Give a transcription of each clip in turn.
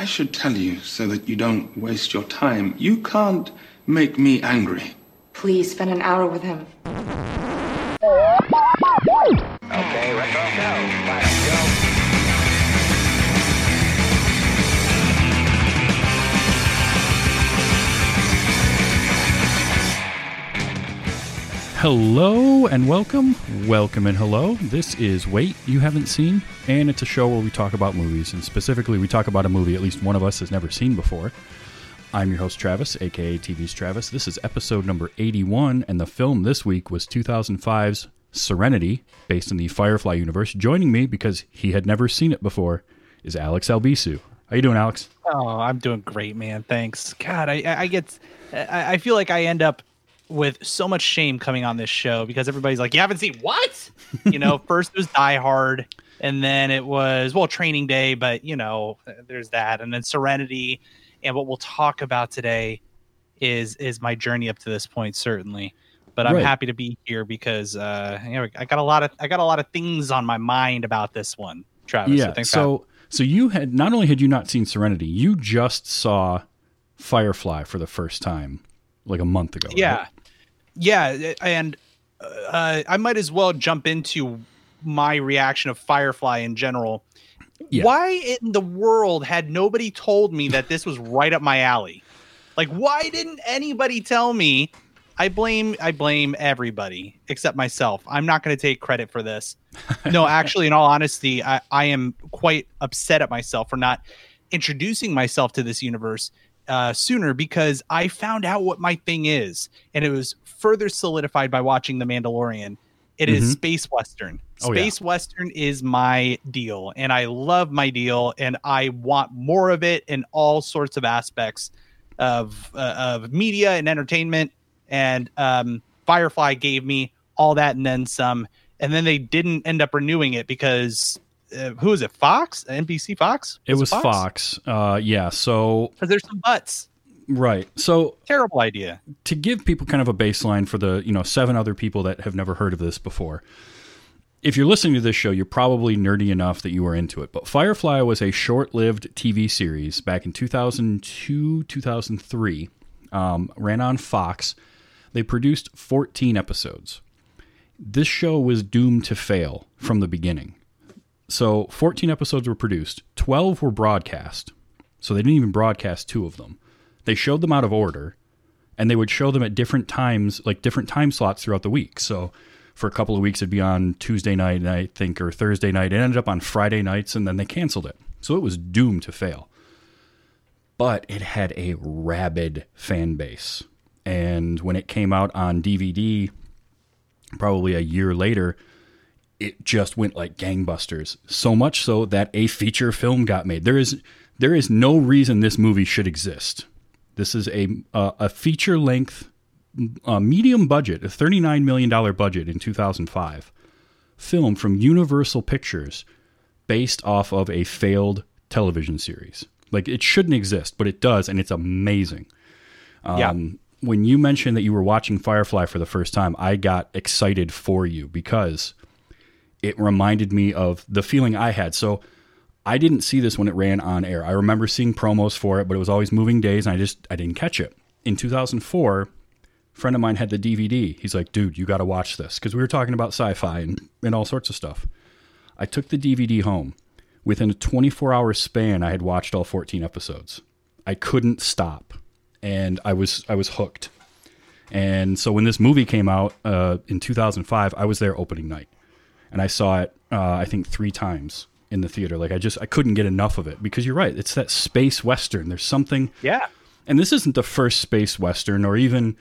I should tell you so that you don't waste your time. You can't make me angry. Please spend an hour with him. Okay, retro go. Go. Hello and welcome. Welcome and hello. This is Wait You Haven't Seen, and it's a show where we talk about movies, and specifically, we talk about a movie at least one of us has never seen before. I'm your host, Travis, aka TV's Travis. This is episode number 81, and the film this week was 2005's Serenity, based in the Firefly universe. Joining me, because he had never seen it before, is Alex Albisu. How you doing, Alex? Oh, I'm doing great, man. Thanks. God, I, I get, I I feel like I end up with so much shame coming on this show because everybody's like, "You haven't seen what?" you know, first it was Die Hard, and then it was well Training Day, but you know, there's that, and then Serenity, and what we'll talk about today is is my journey up to this point, certainly. But I'm Right. happy to be here because uh, you know, I got a lot of I got a lot of things on my mind about this one, Travis. yeah. thanks having So, so you had not only had you not seen Serenity, you just saw Firefly for the first time like a month ago. right? Yeah, and uh, I might as well jump into my reaction of Firefly in general. Yeah. Why in the world had nobody told me that this was right up my alley? Like, why didn't anybody tell me? I blame I blame everybody except myself. I'm not going to take credit for this. No, actually, in all honesty, I, I am quite upset at myself for not introducing myself to this universe uh, sooner because I found out what my thing is, and it was further solidified by watching The Mandalorian. It is Mhm. space western. Oh, yeah. Space western is my deal, and I love my deal, and I want more of it in all sorts of aspects of uh, of media and entertainment. And um, Firefly gave me all that and then some. And then they didn't end up renewing it because uh, who is it? Fox, NBC Fox. It was Fox. Uh, yeah. So Because there's some butts. right. So Terrible idea. to give people kind of a baseline for the you know seven other people that have never heard of this before if you're listening to this show you're probably nerdy enough that you are into it but firefly was a short-lived tv series back in 2002 2003 um, ran on fox they produced 14 episodes this show was doomed to fail from the beginning so 14 episodes were produced 12 were broadcast so they didn't even broadcast two of them they showed them out of order and they would show them at different times, like different time slots throughout the week. So for a couple of weeks, it'd be on Tuesday night, I think, or Thursday night. It ended up on Friday nights, and then they canceled it. So it was doomed to fail. But it had a rabid fan base. And when it came out on DVD, probably a year later, it just went like gangbusters. So much so that a feature film got made. There is there is no reason this movie should exist. This is a uh, a feature length, uh, medium budget, a thirty nine million dollar budget in two thousand five, film from Universal Pictures, based off of a failed television series. Like it shouldn't exist, but it does, and it's amazing. yeah. Um, when you mentioned that you were watching Firefly for the first time, I got excited for you because it reminded me of the feeling I had. So I didn't see this when it ran on air. I remember seeing promos for it, but it was always moving days, and I just I didn't catch it. In 2004, a friend of mine had the DVD. He's like, "Dude, you got to watch this," because we were talking about sci-fi and, and all sorts of stuff. I took the DVD home. Within a 24 hour span, I had watched all 14 episodes. I couldn't stop, and I was I was hooked. And so when this movie came out uh, in 2005, I was there opening night, and I saw it uh, I think three times in the theater. Like I just I couldn't get enough of it because you're right. It's that space western. There's something Yeah. and this isn't the first space western or even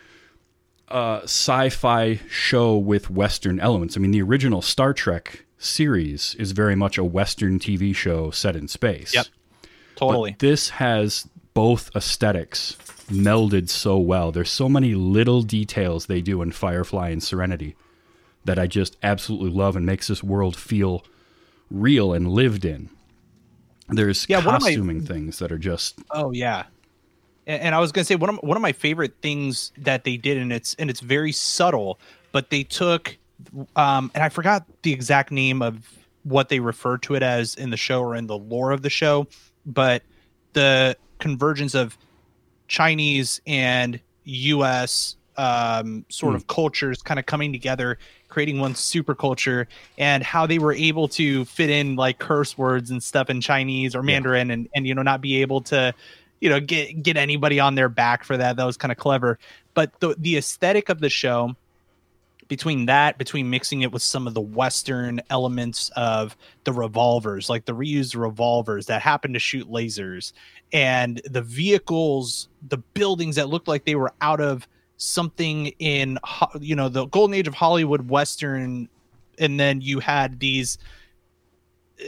a sci-fi show with western elements. I mean, the original Star Trek series is very much a western TV show set in space. Yep. Totally. But this has both aesthetics melded so well. There's so many little details they do in Firefly and Serenity that I just absolutely love and makes this world feel real and lived in. There's Yeah, of my- costuming things that are just Oh yeah, and, and I was gonna say one of one of my favorite things that they did, and it's and it's very subtle, but they took, um, and I forgot the exact name of what they refer to it as in the show or in the lore of the show, but the convergence of Chinese and U.S. Um, sort of cultures kind of coming together, creating one super culture, and how they were able to fit in like curse words and stuff in Chinese or Mandarin, and and you know not be able to, you know, get get anybody on their back for that. That was kind of clever. But the the aesthetic of the show between that between mixing it with some of the western elements of the revolvers like the reused revolvers that happen to shoot lasers and the vehicles the buildings that looked like they were out of something in you know the golden age of hollywood western and then you had these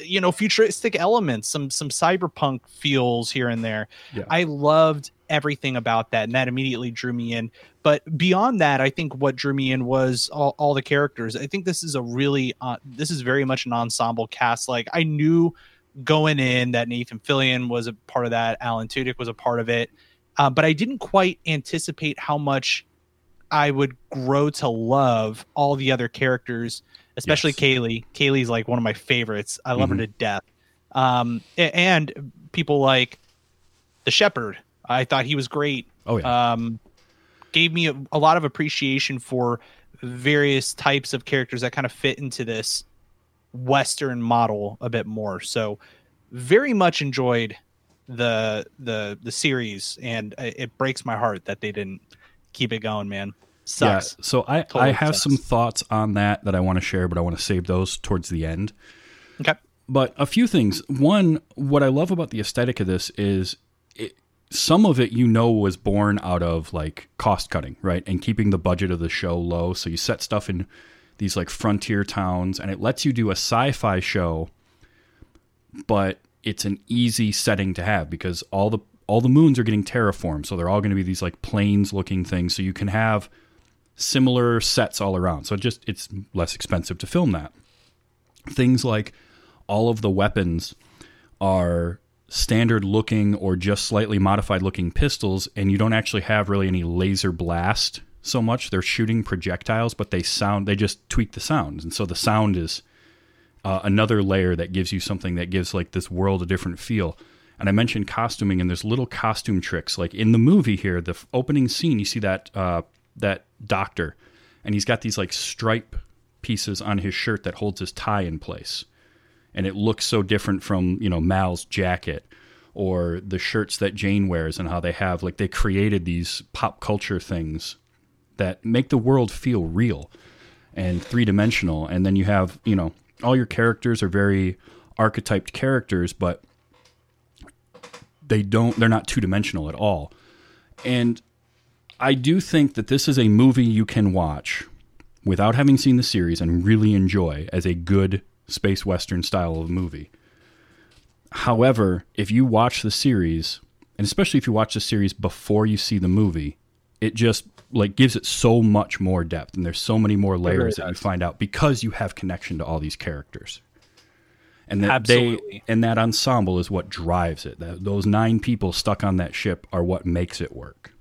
you know futuristic elements some some cyberpunk feels here and there. Yeah. i loved everything about that and that immediately drew me in. But beyond that i think what drew me in was all, all the characters. I think this is a really uh, this is very much an ensemble cast. Like i knew going in that nathan fillion was a part of that alan tudyk was a part of it uh, but i didn't quite anticipate how much i would grow to love all the other characters especially Yes. kaylee kaylee's like one of my favorites i love Mhm. her to death um, and people like the shepherd i thought he was great Oh yeah. um, gave me a, a lot of appreciation for various types of characters that kind of fit into this western model a bit more so very much enjoyed the the the series and it it breaks my heart that they didn't keep it going man sucks Yeah, so I, Totally I have sucks. some thoughts on that that I want to share, but I want to save those towards the end. okay But a few things. One, what I love about the aesthetic of this is it, some of it you know was born out of like cost cutting, right? And keeping the budget of the show low. So you set stuff in these like frontier towns and it lets you do a sci fi show, but it's an easy setting to have because all the all the moons are getting terraformed. So they're all going to be these like plains looking things. So you can have similar sets all around. So it just it's less expensive to film that. Things like all of the weapons are standard looking or just slightly modified looking pistols and you don't actually have really any laser blast so much they're shooting projectiles but they sound they just tweak the sound and so the sound is uh, another layer that gives you something that gives like this world a different feel. And i mentioned costuming and there's little costume tricks. Like in the movie here the f- opening scene you see that uh, that doctor and he's got these like stripe pieces on his shirt that holds his tie in place. And it looks so different from you know Mal's jacket or the shirts that Jayne wears and how they have like they created these pop culture things that make the world feel real and three dimensional and then you have you know all your characters are very archetyped characters but they don't they're not two dimensional at all and I do think that this is a movie you can watch without having seen the series and really enjoy as a good space western style of movie. However, if you watch the series, and especially if you watch the series before you see the movie, it just like gives it so much more depth and there's so many more layers that you find out because you have connection to all these characters. And that Absolutely. they and that ensemble is what drives it. That, those nine people stuck on that ship are what makes it work.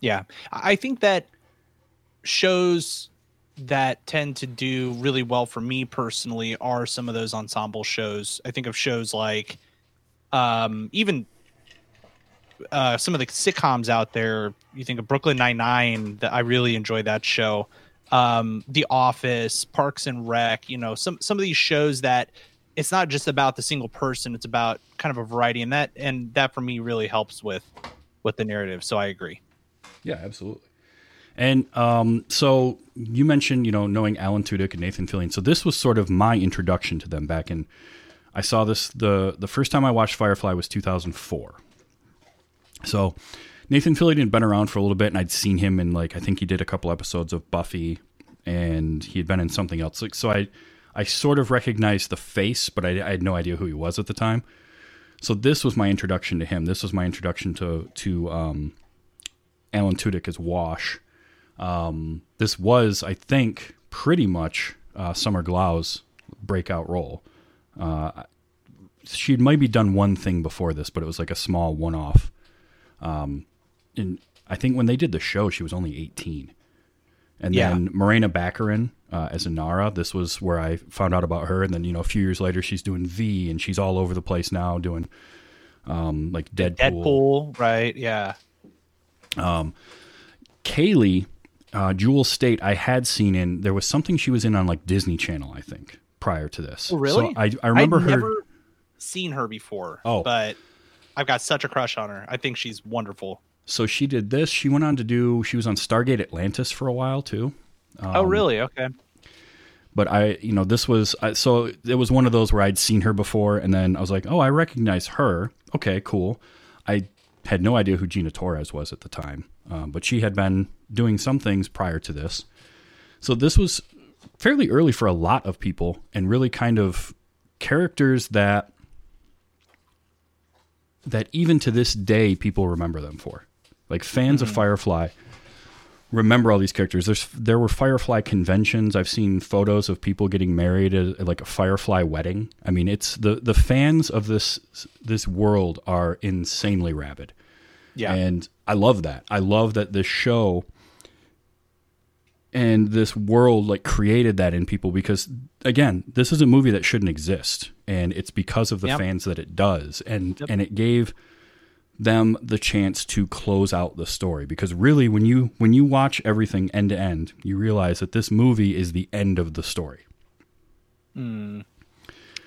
Yeah. I I think that shows that tend to do really well for me personally are some of those ensemble shows. I think of shows like um even uh some of the sitcoms out there. You think of Brooklyn Nine Nine that I really enjoy that show. Um The Office, Parks and Rec, you know, some some of these shows that it's not just about the single person, it's about kind of a variety and that and that for me really helps with with the narrative. So I agree. Yeah, absolutely. And um, so you mentioned, you know, knowing Alan Tudyk and Nathan Fillion. So this was sort of my introduction to them back in. I saw this the the first time I watched Firefly was 2004. So Nathan Fillion had been around for a little bit, and I'd seen him in like I think he did a couple episodes of Buffy, and he had been in something else. Like, so I I sort of recognized the face, but I, I had no idea who he was at the time. So this was my introduction to him. This was my introduction to to um, Alan Tudyk as Wash. Um, this was, I think, pretty much uh, Summer Glau's breakout role. Uh, she had maybe done one thing before this, but it was like a small one-off. Um, and I think when they did the show, she was only 18. And Yeah. then Morena Baccarin uh, as Inara, this was where I found out about her. And then, you know, a few years later, she's doing V, and she's all over the place now doing um, like Deadpool. Deadpool, right? Yeah. Um, Kaylee, uh, Jewel Staite, I had seen in. There was something she was in on like Disney Channel, I think, prior to this. Oh, really? So I, I remember I'd her. never seen her before. Oh. but I've got such a crush on her. I think she's wonderful. So she did this. She went on to do. She was on Stargate Atlantis for a while too. oh, Um, really? Okay. but I, you know, this was I, so it was one of those where I'd seen her before, and then I was like, oh, I recognize her. Okay, cool. I had no idea who Gina Torres was at the time, um, but she had been doing some things prior to this. So this was fairly early for a lot of people, and really kind of characters that that even to this day people remember them for. Like fans of mm. Firefly remember all these characters. There's there were Firefly conventions. I've seen photos of people getting married at, at like a Firefly wedding. I mean, it's the the fans of this this world are insanely rabid. Yeah. And I love that. I love that this show and this world like created that in people because again, this is a movie that shouldn't exist and it's because of the Yep. fans that it does and and it gave them the chance to close out the story because really when you when you watch everything end to end, you realize that this movie is the end of the story.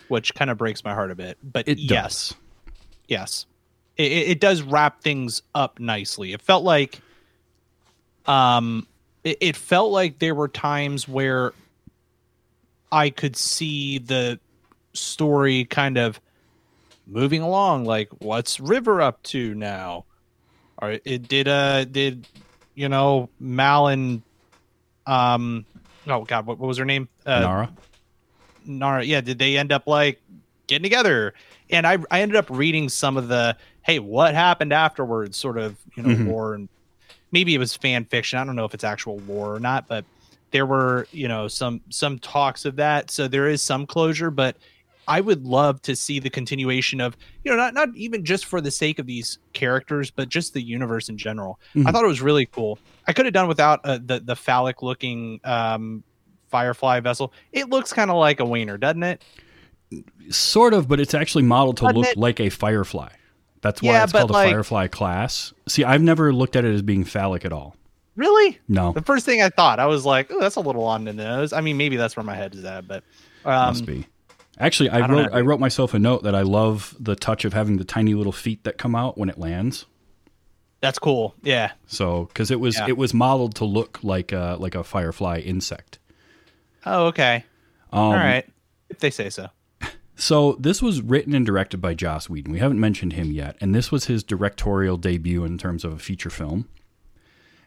Which kind of breaks my heart a bit. But It yes, does. yes, it, it it does wrap things up nicely. It felt like, um, it, it felt like there were times where I could see the story kind of moving along. Like, what's River up to now? Or it did uh did you know Mal and um oh god what, what was her name uh, Nara? Nara, yeah, did they end up like getting together? And I I ended up reading some of the hey, what happened afterwards, sort of you know Mhm. lore and maybe it was fan fiction. I don't know if it's actual lore or not, but there were you know some some talks of that, so there is some closure. But I would love to see the continuation of you know not not even just for the sake of these characters, but just the universe in general. I Mhm. thought it was really cool. I could have done without uh, the the phallic looking um, Firefly vessel. It looks kind of like a wiener, doesn't it? Sort of, but it's actually modeled to Doesn't look it- like a firefly. That's why Yeah, it's called a like- firefly class. See, I've never looked at it as being phallic at all. Really? No, The first thing I thought, I was like, "Oh, that's a little on the nose." I mean, maybe that's where my head is at, but um, must be. Actually, I, I wrote know. I wrote myself a note that I love the touch of having the tiny little feet that come out when it lands. that's cool. Yeah. So, because it was Yeah. it was modeled to look like a like a firefly insect. Oh, okay. Um, All right. If they say so. So this was written and directed by Joss Whedon. We haven't mentioned him yet, and this was his directorial debut in terms of a feature film.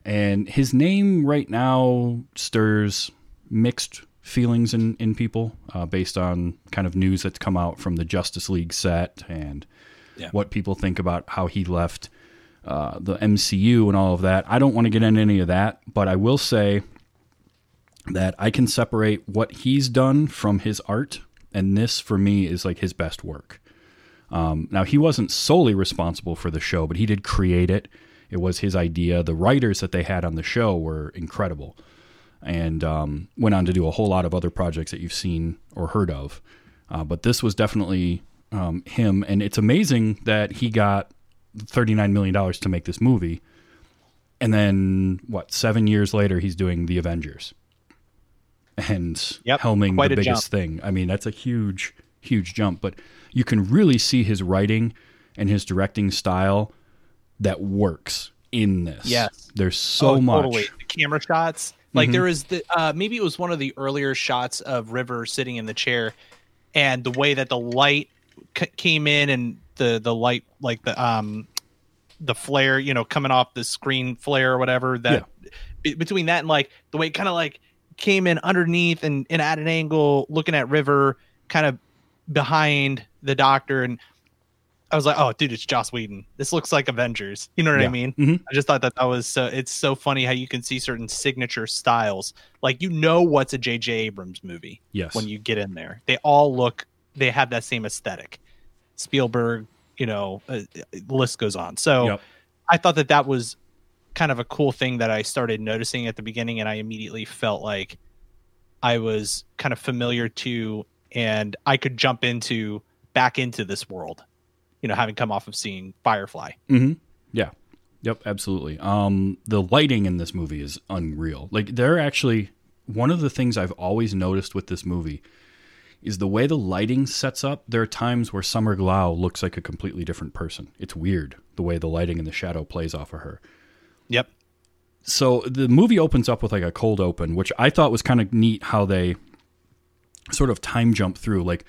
And his name right now stirs mixed feelings in in people uh, based on kind of news that's come out from the Justice League set and Yeah. what people think about how he left uh, the MCU and all of that. I don't want to get into any of that, but I will say that I can separate what he's done from his art, and this for me is like his best work. Um, now he wasn't solely responsible for the show, but he did create it. It was his idea. The writers that they had on the show were incredible, and um, went on to do a whole lot of other projects that you've seen or heard of. Uh, but this was definitely um, him, and it's amazing that he got thirty-nine million dollars to make this movie, and then what? Seven years later, he's doing the Avengers, and Yep, helming the biggest thing. I mean, that's a huge, huge jump. But you can really see his writing and his directing style that works in this. Yes. there's so Oh, much. Totally. The camera shots. Like Mhm. there was the uh maybe it was one of the earlier shots of River sitting in the chair and the way that the light c- came in and the the light like the um the flare, you know, coming off the screen flare or whatever that be- between that and like the way it kind of like came in underneath and, and at an angle looking at River kind of behind the doctor and I was like, oh, dude, it's Joss Whedon. This looks like Avengers. You know what I Yeah. mean? Mhm. I just thought that that was so. It's so funny how you can see certain signature styles. Like you know what's a J.J. Abrams movie Yes. when you get in there. They all look. They have that same aesthetic. Spielberg, you know, uh, the list goes on. So Yep. I thought that that was kind of a cool thing that I started noticing at the beginning, and I immediately felt like I was kind of familiar to, and I could jump into back into this world you know, having come off of seeing Firefly. Yeah. Yep, absolutely. Um the lighting in this movie is unreal. Like they're actually one of the things I've always noticed with this movie is the way the lighting sets up. There are times where Summer Glau looks like a completely different person. It's weird the way the lighting and the shadow plays off of her. Yep. so the movie opens up with like a cold open, which I thought was kind of neat how they sort of time jump through. Like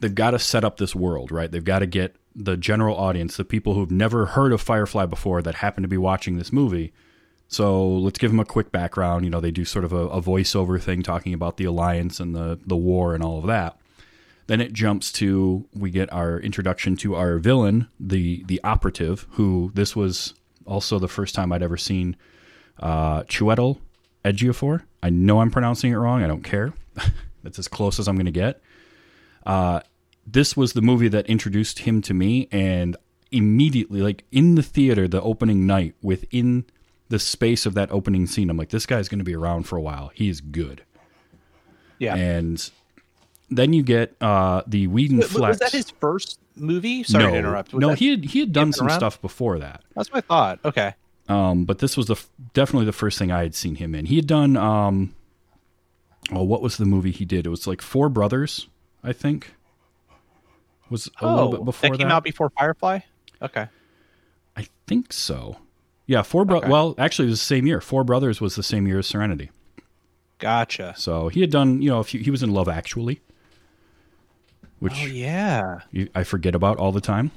they've got to set up this world, right? They've got to get the general audience, the people who've never heard of Firefly before that happen to be watching this movie. So let's give them a quick background. You know, they do sort of a, a voiceover thing talking about the alliance and the the war and all of that. Then it jumps to we get our introduction to our villain, the the operative, who this was also the first time I'd ever seen uh, Chiwetel Ejiofor. I know I'm pronouncing it wrong. I don't care. That's as close as I'm going to get. Uh, this was the movie that introduced him to me, and immediately, like in the theater, the opening night, within the space of that opening scene, I'm like, this guy's going to be around for a while. He is good. Yeah. And then you get uh, the Whedon was, Flex. was that his first movie? Sorry no, to interrupt. Was no, he had he had done some around? stuff before that. That's my thought. Okay. Um, but this was the definitely the first thing I had seen him in. He had done um, oh, what was the movie he did? It was like Four Brothers, I think. Was a little bit before Oh, that that. came out before Firefly. Okay. I think so. Yeah, Four Brothers. Okay. Well, actually, it was the same year. Four Brothers was the same year as Serenity. Gotcha. So he had done, you know, a few. He was in Love Actually, which Oh yeah. you, I forget about all the time.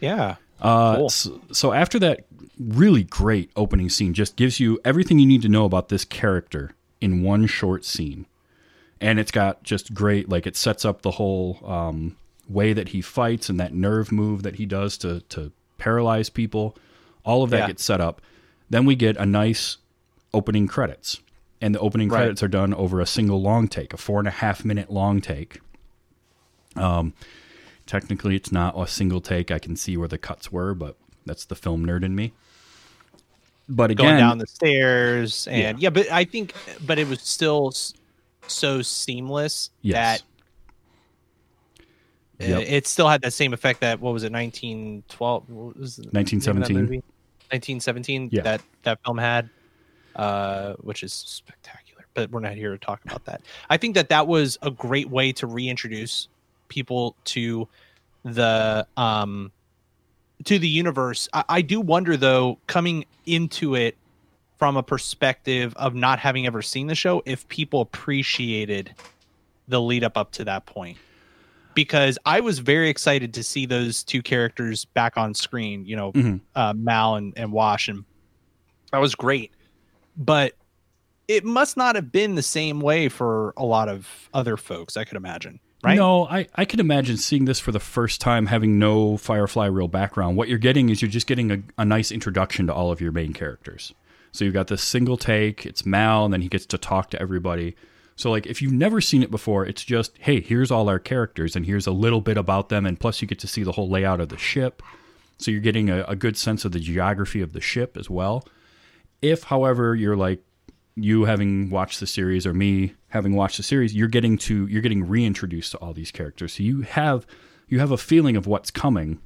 Yeah. Uh, Cool. so, so after that really great opening scene, just gives you everything you need to know about this character in one short scene, and it's got just great like it sets up the whole um, way that he fights and that nerve move that he does to to paralyze people. All of that Yeah. gets set up. Then we get a nice opening credits, and the opening Right. credits are done over a single long take, a four and a half minute long take. Um, technically, it's not a single take. I can see where the cuts were, but that's the film nerd in me. But again, Going down the stairs and yeah. but I think but it was still so seamless Yes. that Yep. it still had that same effect that what was it 1912 what was the name of that 1917. movie? 1917 Yeah. that that film had uh which is spectacular but we're not here to talk about that i think that that was a great way to reintroduce people to the um to the universe I, I do wonder though coming into it from a perspective of not having ever seen the show if people appreciated the lead up up to that point because I was very excited to see those two characters back on screen, you know, Mhm. uh, Mal and, and Wash, and that was great. But it must not have been the same way for a lot of other folks, I could imagine, right? No, I, I could imagine seeing this for the first time, having no Firefly real background. What you're getting is you're just getting a, a nice introduction to all of your main characters. So you've got this single take, it's Mal, and then he gets to talk to everybody. So, like, if you've never seen it before, it's just, hey, here's all our characters, and here's a little bit about them, and plus you get to see the whole layout of the ship. So you're getting a, a good sense of the geography of the ship as well. If, however, you're like you having watched the series or me having watched the series, you're getting to you're getting reintroduced to all these characters. So you have you have a feeling of what's coming,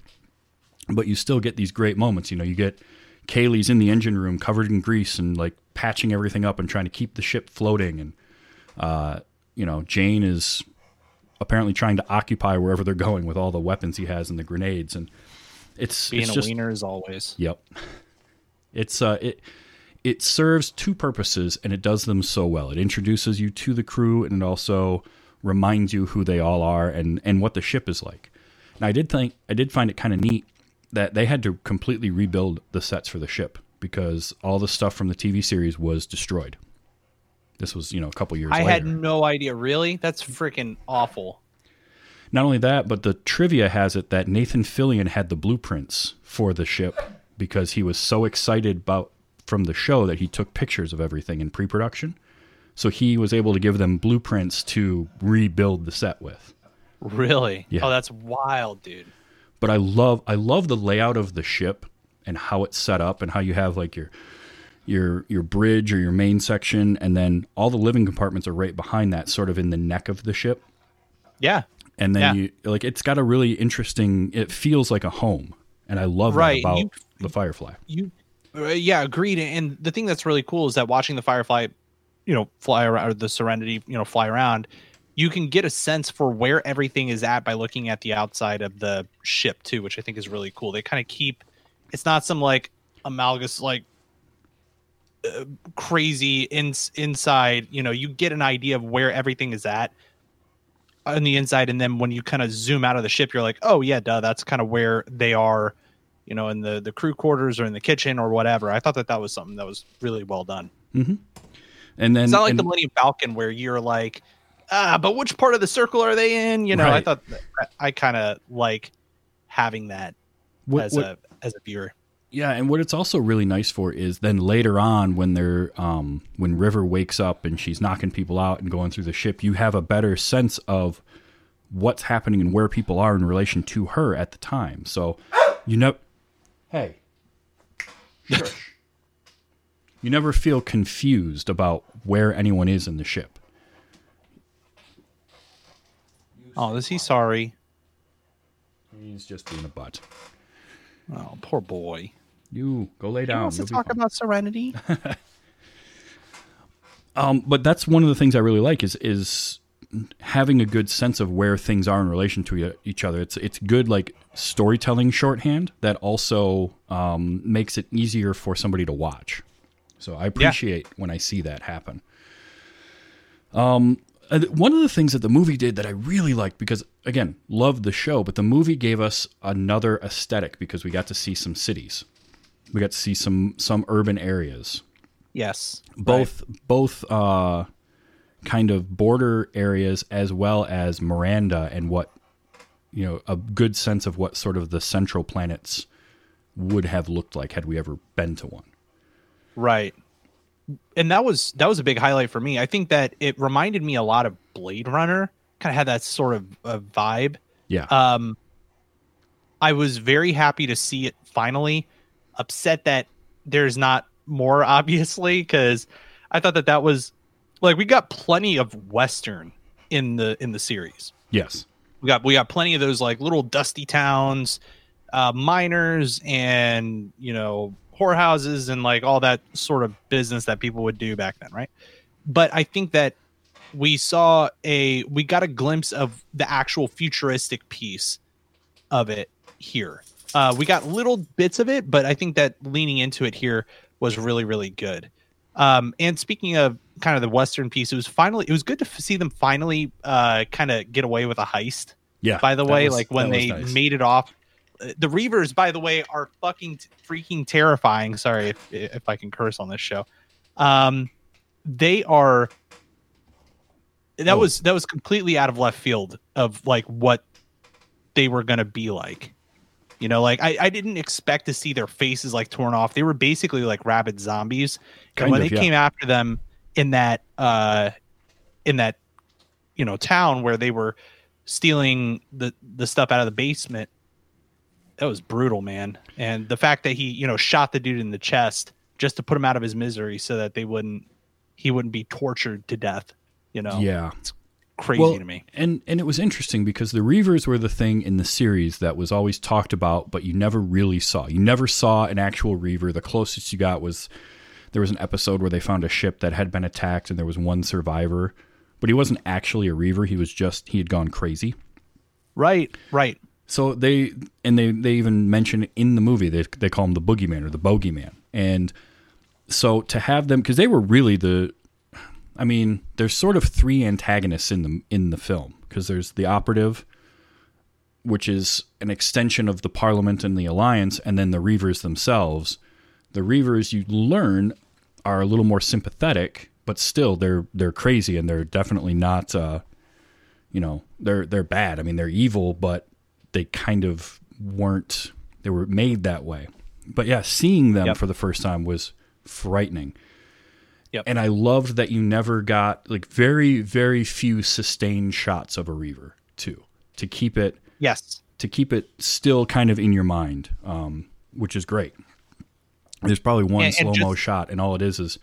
but you still get these great moments. You know, you get Kaylee's in the engine room covered in grease and like patching everything up and trying to keep the ship floating and uh, you know, Jayne is apparently trying to occupy wherever they're going with all the weapons he has and the grenades and it's Being it's a just, wiener as always. Yep. It's uh it it serves two purposes and it does them so well. It introduces you to the crew and it also reminds you who they all are and and what the ship is like. Now I did think I did find it kind of neat that they had to completely rebuild the sets for the ship because all the stuff from the TV series was destroyed. This was, you know, a couple years ago. I later. had no idea. Really? That's freaking awful. Not only that, but the trivia has it that Nathan Fillion had the blueprints for the ship because he was so excited about from the show that he took pictures of everything in pre-production. So he was able to give them blueprints to rebuild the set with. Really? Yeah. Oh, that's wild, dude. But I love I love the layout of the ship and how it's set up and how you have like your your your bridge or your main section and then all the living compartments are right behind that sort of in the neck of the ship. Yeah. and then Yeah. you like it's got a really interesting. It feels like a home, and I love Right, that about you- the Firefly. you uh, yeah agreed. And the thing that's really cool is that watching the firefly you know fly around or the serenity you know fly around you can get a sense for where everything is at by looking at the outside of the ship too which i think is really cool. They kind of keep it's not some like amalgus like uh, crazy in, inside you know you get an idea of where everything is at on the inside and then when you kind of zoom out of the ship you're like oh yeah duh that's kind of where they are you know in the the crew quarters or in the kitchen or whatever. I thought that that was something that was really well done. And then it's not like and- the millennium falcon where you're like ah but which part of the circle are they in? You know i thought that- i kind of like having that what- as what- a as a viewer. Yeah, and what it's also really nice for is then later on when they're um, when River wakes up and she's knocking people out and going through the ship, you have a better sense of what's happening and where people are in relation to her at the time. So you know, hey, shush. you never feel confused about where anyone is in the ship. oh is he sorry He's just being a butt. oh poor boy You go lay down. he down. wants to talk fine. about serenity Um, but that's one of the things I really like is is having a good sense of where things are in relation to e- each other. It's it's good like storytelling shorthand that also um, makes it easier for somebody to watch. So I appreciate when I see that happen. Um, one of the things that the movie did that I really liked because again loved the show, but the movie gave us another aesthetic because we got to see some cities, we got to see some some urban areas yes both both uh kind of border areas as well as Miranda and what you know a good sense of what sort of the central planets would have looked like had we ever been to one. Right. And that was that was a big highlight for me. I think that it reminded me a lot of Blade Runner. Kind of had that sort of uh, vibe. Yeah. Um I was very happy to see it finally. Upset that there's not more obviously cuz I thought that that was like we got plenty of western in the in the series. yes. We got we got plenty of those like little dusty towns, uh, miners, and you know whorehouses and like all that sort of business that people would do back then, right? But I think that we saw a we got a glimpse of the actual futuristic piece of it here. Uh, we got little bits of it, but I think that leaning into it here was really really good. Um, and speaking of kind of the western piece, it was finally it was good to f- see them finally uh, kind of get away with a heist Yeah. by the way was- like when they nice. made it off Uh, the reavers by the way are fucking t- freaking terrifying sorry if if i can curse on this show um they are that Oh. was that was completely out of left field of like what they were gonna be like you know like i i didn't expect to see their faces like torn off they were basically like rabid zombies Kind and when of, they yeah. came after them in that uh in that you know town where they were stealing the the stuff out of the basement that was brutal man and the fact that he you know shot the dude in the chest just to put him out of his misery so that they wouldn't he wouldn't be tortured to death you know Yeah. Crazy Well, to me And and it was interesting because the Reavers were the thing in the series that was always talked about, but you never really saw. You never saw an actual Reaver. The closest you got was there was an episode where they found a ship that had been attacked and there was one survivor, but he wasn't actually a Reaver. He was just he had gone crazy. right right So they and they they even mention in the movie they they call him the boogeyman or the bogeyman, and so to have them because they were really the, I mean, there's sort of three antagonists in the in the film because there's the operative, which is an extension of the Parliament and the Alliance, and then the Reavers themselves. The Reavers you learn are a little more sympathetic, but still they're they're crazy and they're definitely not. Uh, you know they're they're bad. I mean they're evil, but they kind of weren't. They were made that way. But yeah, seeing them Yep. for the first time was frightening. Yep. And I loved that you never got like very very few sustained shots of a reaver too to keep it yes to keep it still kind of in your mind, um, which is great. There's probably one And- slow mo shot, and all it is is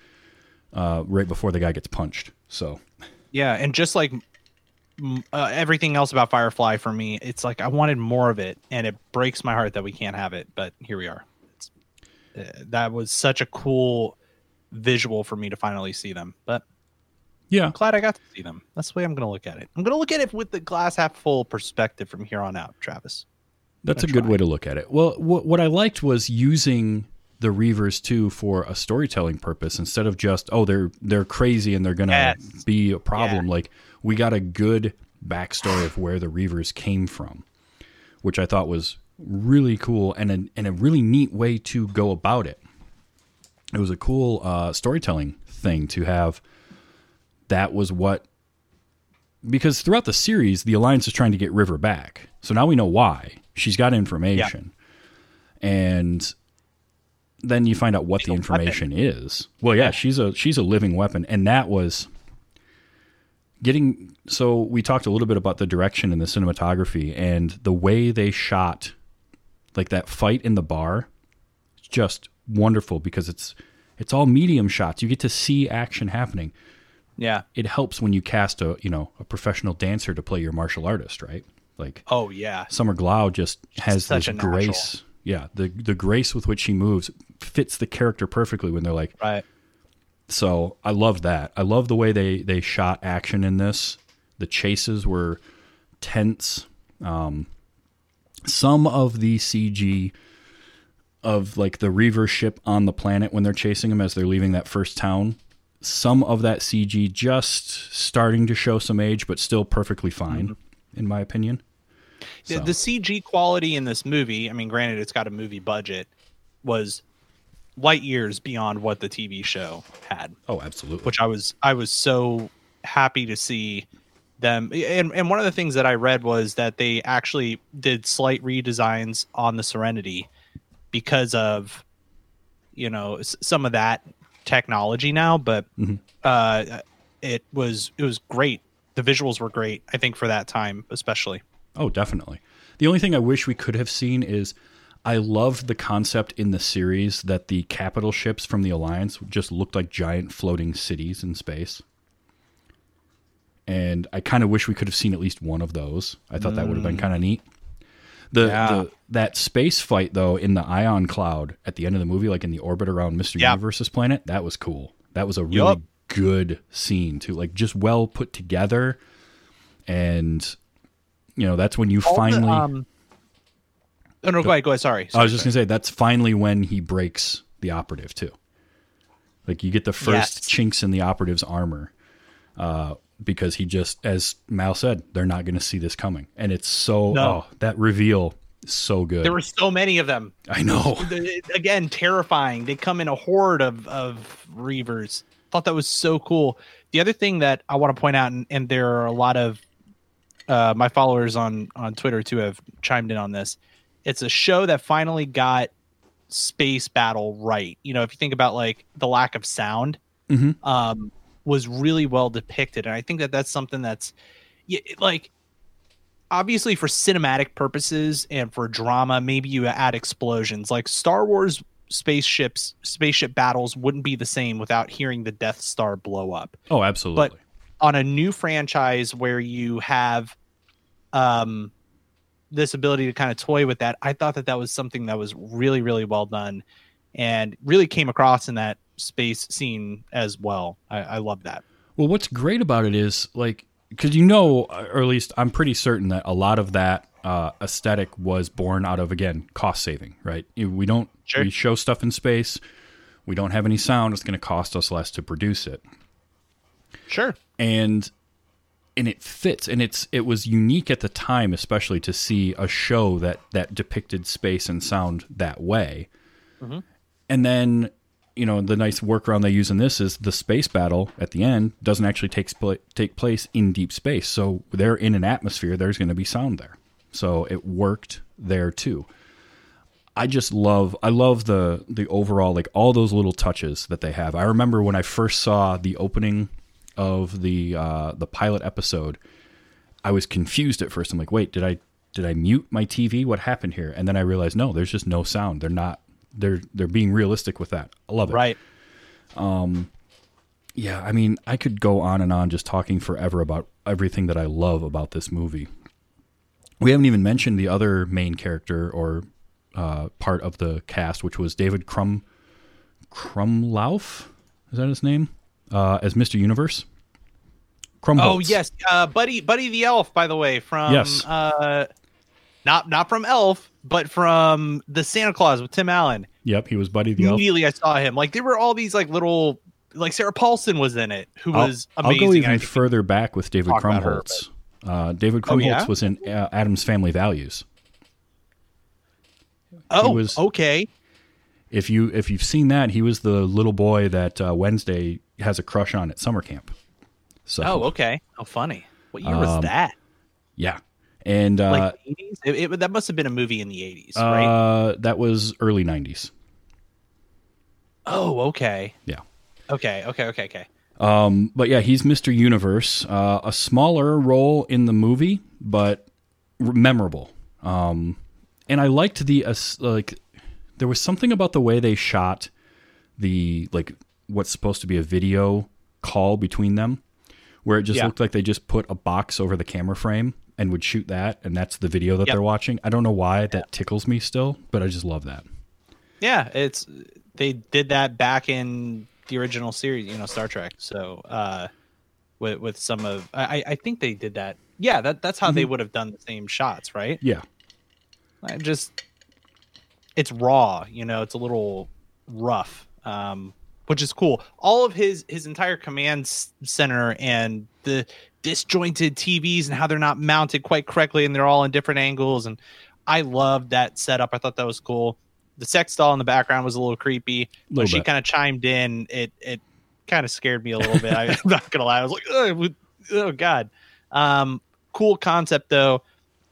uh, right before the guy gets punched. So Yeah, and just like uh, everything else about Firefly for me, it's like I wanted more of it, and it breaks my heart that we can't have it. But here we are. It's, uh, that was such a cool visual for me to finally see them. But Yeah. I'm glad I got to see them. That's the way I'm going to look at it. I'm going to look at it with the glass half full perspective from here on out, Travis. That's a I good way to look at it. Well, what, what I liked was using the Reavers too for a storytelling purpose instead of just oh they're they're crazy and they're gonna Yes. be a problem. Like we got a good backstory of where the Reavers came from, which I thought was really cool and a, and a really neat way to go about it. It was a cool uh, storytelling thing to have. That was what because throughout the series, the Alliance is trying to get River back. So now we know why. She's got information. And then you find out what the a information is. Well, yeah, she's a she's a living weapon and that was getting so we talked a little bit about the direction and the cinematography and the way they shot like that fight in the bar just wonderful because it's it's all medium shots. You get to see action happening Yeah. it helps when you cast a you know a professional dancer to play your martial artist, right? Like Oh yeah. Summer Glau just has such this grace. Yeah, the the grace with which she moves fits the character perfectly when they're like. Right. So I love that. I love the way they they shot action in this. The chases were tense. Um, some of the CG of like the Reaver ship on the planet when they're chasing them as they're leaving that first town. Some of that CG just starting to show some age, but still perfectly fine, mm-hmm. in my opinion. The, So- the CG quality in this movie, I mean, granted, it's got a movie budget, was light years beyond what the TV show had, oh, absolutely. which I was I was so happy to see them. And and one of the things that I read was that they actually did slight redesigns on the Serenity because of you know s- some of that technology now, but Mhm. uh, it was it was great. The visuals were great. I think for that time, especially. Oh, definitely. The only thing I wish we could have seen is I loved the concept in the series that the capital ships from the Alliance just looked like giant floating cities in space. And I kind of wish we could have seen at least one of those. I thought that would have been kind of neat. The, Yeah. the that space fight though in the ion cloud at the end of the movie, like in the orbit around Mr. Yeah. Universe's planet, that was cool. That was a really Yup. good scene too, like just well put together. And you know, that's when you All the, finally. um, oh no, go ahead. Go ahead. Sorry. I was just gonna say that's finally when he breaks the operative too. Like you get the first Yes. chinks in the operative's armor, uh, because he just, as Mal said, they're not gonna see this coming, and it's so No. oh that reveal so good. There were so many of them. I know. Again, terrifying. They come in a horde of of reavers. Thought that was so cool. The other thing that I want to point out, and, and there are a lot of uh, my followers on on Twitter too have chimed in on this. It's a show that finally got space battle right. You know, if you think about like the lack of sound, Mhm. um, was really well depicted, and I think that that's something that's like obviously for cinematic purposes and for drama maybe you add explosions. Like star wars spaceships spaceship battles wouldn't be the same without hearing the death star blow up. Oh, absolutely. But- on a new franchise where you have um this ability to kind of toy with that i thought that that was something that was really really well done and really came across in that space scene as well i, I love that Well, what's great about it is like because you know, or at least I'm pretty certain that a lot of that uh, aesthetic was born out of again cost saving. Right? We don't Sure. we show stuff in space. We don't have any sound. It's going to cost us less to produce it, sure and and it fits. And it's it was unique at the time, especially to see a show that that depicted space and sound that way. Mm-hmm. And then you know the nice workaround they use in this is the space battle at the end doesn't actually take spl- take place in deep space. So they're in an atmosphere. There's going to be sound there. So it worked there too. I just love I love the the overall like all those little touches that they have. I remember when I first saw the opening of the uh, the pilot episode, I was confused at first. I'm like, wait, did I did I mute my TV? What happened here? And then I realized no, there's just no sound. They're not they're they're being realistic with that. I love it. right Yeah, I mean, I could go on and on just talking forever about everything that I love about this movie. We haven't even mentioned the other main character or uh, part of the cast, which was David Crum Crumlauf. Is that his name? Uh, as Mr. Universe. Krumholtz. Oh yes, uh, Buddy Buddy the Elf, by the way, from Yes. uh, not not from Elf, but from the Santa Claus with Tim Allen. Yep, he was Buddy the Elf. Immediately, I saw him. Like there were all these like little, like Sarah Paulson was in it, who I'll, was amazing. I'll go even further back with David her, Krumholtz. Uh, David Oh, Krumholtz yeah? was in uh, Addams Family Values. oh, was- okay. If you if you've seen that, he was the little boy that uh, Wednesday has a crush on at summer camp. So Oh, okay. Oh, funny. What year was Um, that? yeah, and uh, Like the 80s? It, it- that must have been a movie in the 80s, right? uh, that was early '90s. Oh, okay. Yeah. Okay, okay, okay, okay. Um, but yeah, he's Mr. Universe. Uh, a smaller role in the movie, but memorable. Um, and I liked the uh, like. There was something about the way they shot the like what's supposed to be a video call between them, where it just Yeah. looked like they just put a box over the camera frame and would shoot that, and that's the video that Yep. they're watching. I don't know why that tickles me still, but I just love that. Yeah, it's they did that back in the original series, you know, Star Trek. So, uh with with some of I I think they did that. Yeah, that that's how they Mm-hmm. would have done the same shots, right? Yeah, I just it's raw, you know, it's a little rough. Um which is cool. All of his his entire command center and the disjointed TVs and how they're not mounted quite correctly and they're all in different angles and I loved that setup. I thought that was cool. The sex doll in the background was a little creepy. When Little she kind of chimed in, it it kind of scared me a little bit. I'm not gonna lie. I was like, oh, oh god. Um, cool concept though.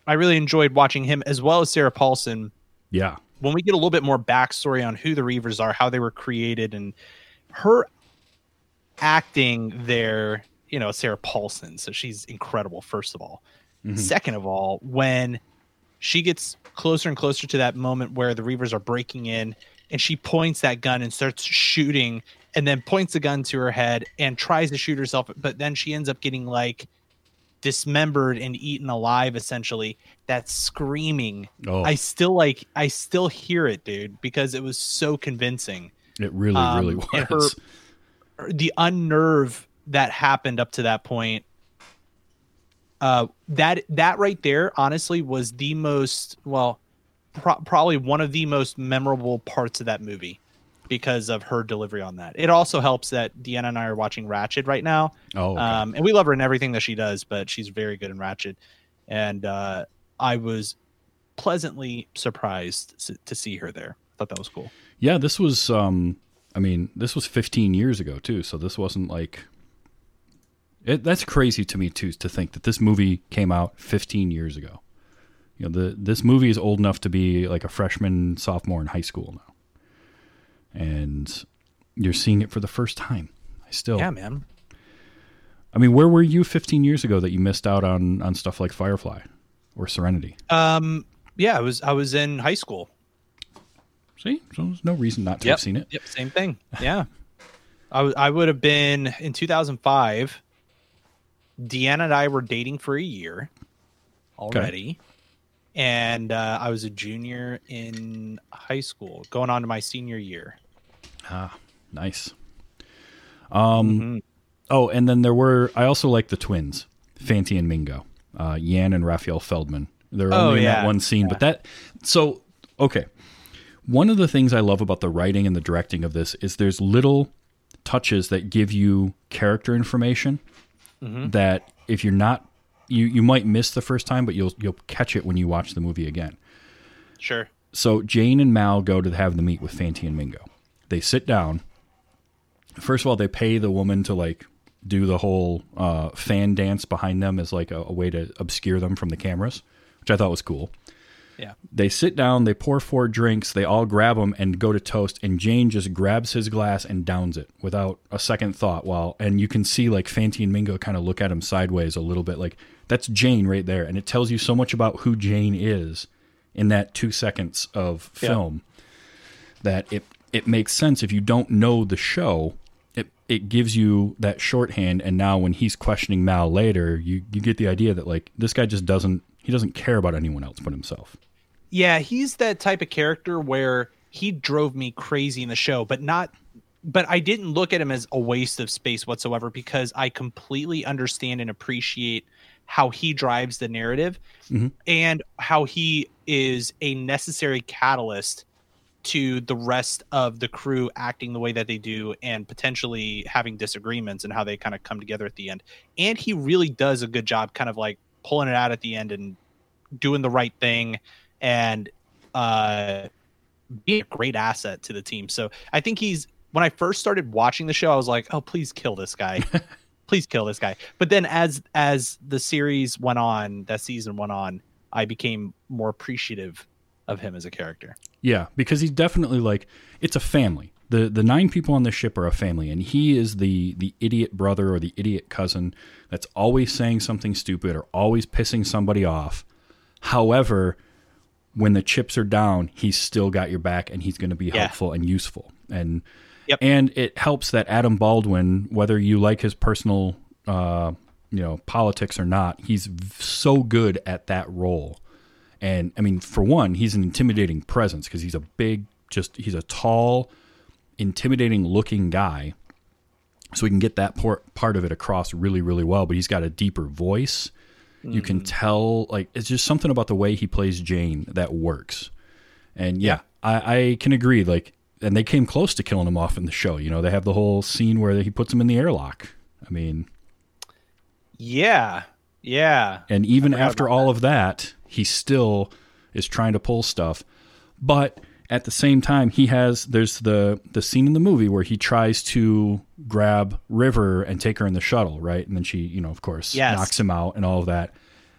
I really enjoyed watching him as well as Sarah Paulson. yeah, When we get a little bit more backstory on who the Reavers are, how they were created, and her acting there, you know, Sarah Paulson. So she's incredible, first of all. Mhm. Second of all, when she gets closer and closer to that moment where the Reavers are breaking in and she points that gun and starts shooting and then points the gun to her head and tries to shoot herself, but then she ends up getting like dismembered and eaten alive essentially. That screaming. Oh, I still like I still hear it, dude, because it was so convincing it really, um, really and her- was. the unnerve that happened up to that point uh that that right there honestly was the most well pro- probably one of the most memorable parts of that movie because of her delivery on that. It also helps that deanna and i are watching Ratched right now. Oh, okay. um and we love her in everything that she does but she's very good in Ratched and uh i was pleasantly surprised to see her there. I thought that was cool. Yeah, this was um I mean, this was 15 years ago too, so this wasn't like it, that's crazy to me too to think that this movie came out 15 years ago. You know, the this movie is old enough to be like a freshman, sophomore in high school now. And you're seeing it for the first time. I still yeah man I mean, where were you 15 years ago that you missed out on on stuff like Firefly or Serenity? Um, yeah, I was I was in high school. See? So there's no reason not to have seen it. Yep, same thing. Yeah, I w- I would have been in 2005. Deanna and I were dating for a year already, and uh, I was a junior in high school, going on to my senior year. Ah, nice. Um, Mhm. oh, and then there were. I also like the twins, Fanti and Mingo, uh, Yan and Raphael Feldman. They're Oh, only in that one scene, but that. So okay, one of the things I love about the writing and the directing of this is there's little touches that give you character information Mm-hmm. that if you're not you you might miss the first time, but you'll you'll catch it when you watch the movie again. Sure. So Jayne and Mal go to have the meet with Fanti and Mingo. They sit down. First of all, they pay the woman to like do the whole uh, fan dance behind them as like a, a way to obscure them from the cameras, which I thought was cool. Yeah. They sit down, they pour four drinks, they all grab them and go to toast, and Jayne just grabs his glass and downs it without a second thought. While and you can see like Fanti and Mingo kind of look at him sideways a little bit, like that's Jayne right there, and it tells you so much about who Jayne is in that two seconds of Yeah. film that it it makes sense if you don't know the show it it gives you that shorthand and now when he's questioning Mal later, you you get the idea that like this guy just doesn't he doesn't care about anyone else but himself. Yeah, he's that type of character where he drove me crazy in the show, but not but I didn't look at him as a waste of space whatsoever because I completely understand and appreciate how he drives the narrative Mhm. and how he is a necessary catalyst to the rest of the crew acting the way that they do and potentially having disagreements and how they kind of come together at the end. And he really does a good job kind of like pulling it out at the end and doing the right thing and uh being a great asset to the team. So I think he's when I first started watching the show, I was like, oh please kill this guy. please kill this guy. But then as as the series went on, that season went on, I became more appreciative of him as a character. Yeah, because he's definitely like it's a family. The the nine people on this ship are a family and he is the the idiot brother or the idiot cousin that's always saying something stupid or always pissing somebody off. However, when the chips are down, he's still got your back and he's going to be Yeah. helpful and useful. And Yep. and it helps that Adam Baldwin, whether you like his personal uh, you know, politics or not, he's v- so good at that role. And I mean, for one, he's an intimidating presence because he's a big, just he's a tall, intimidating looking guy. So we can get that part part of it across really, really well. But he's got a deeper voice. You can tell, like, it's just something about the way he plays Jayne that works. And yeah, I, I can agree. Like, and they came close to killing him off in the show. You know, they have the whole scene where he puts him in the airlock. I mean, Yeah. Yeah. and even after all of that, he still is trying to pull stuff. But at the same time, he has there's the the scene in the movie where he tries to grab River and take her in the shuttle, right? And then she, you know, of course, Yes. knocks him out and all of that.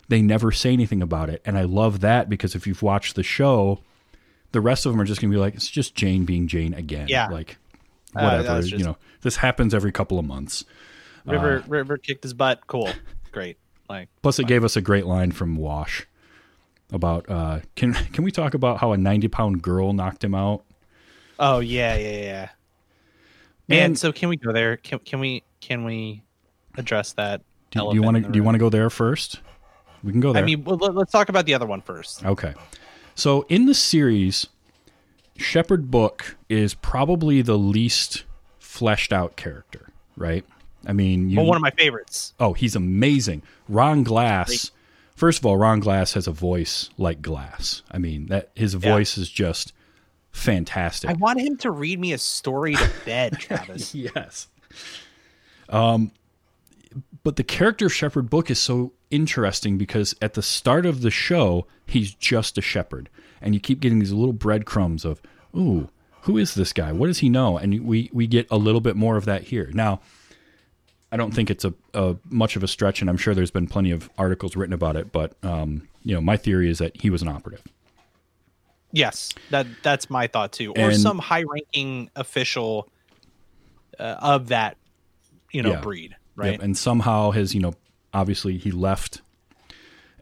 They never say anything about it, and I love that because if you've watched the show, the rest of them are just gonna be like, it's just Jayne being Jayne again, Yeah. like Uh, whatever, you know. This happens every couple of months. River River kicked his butt. Cool. Great. Like Plus, it gave us a great line from Wash about uh, can can we talk about how a ninety pound girl knocked him out? Oh yeah, yeah, yeah. Man- And so can we go there? Can can we can we address that? Do, you want to do you want to go there first? We can go there. I mean, well, let- let's talk about the other one first. okay. So in the series, Shepherd Book is probably the least fleshed out character, right? I mean, you, Well, one of my favorites. oh, he's amazing. Ron Glass. First of all, Ron Glass has a voice like glass. I mean, that his voice is just fantastic. I want him to read me a story to bed, Travis. yes. Um, but the character Shepherd Book is so interesting because at the start of the show, he's just a shepherd, and you keep getting these little breadcrumbs of, "Ooh, who is this guy? What does he know?" And we we get a little bit more of that here now. I don't think it's a, a much of a stretch, and I'm sure there's been plenty of articles written about it. But um, you know, my theory is that he was an operative. yes, that that's my thought too. Or And- some high-ranking official uh, of that, you know, Yeah. breed, right? Yep, And somehow his, you know, obviously he left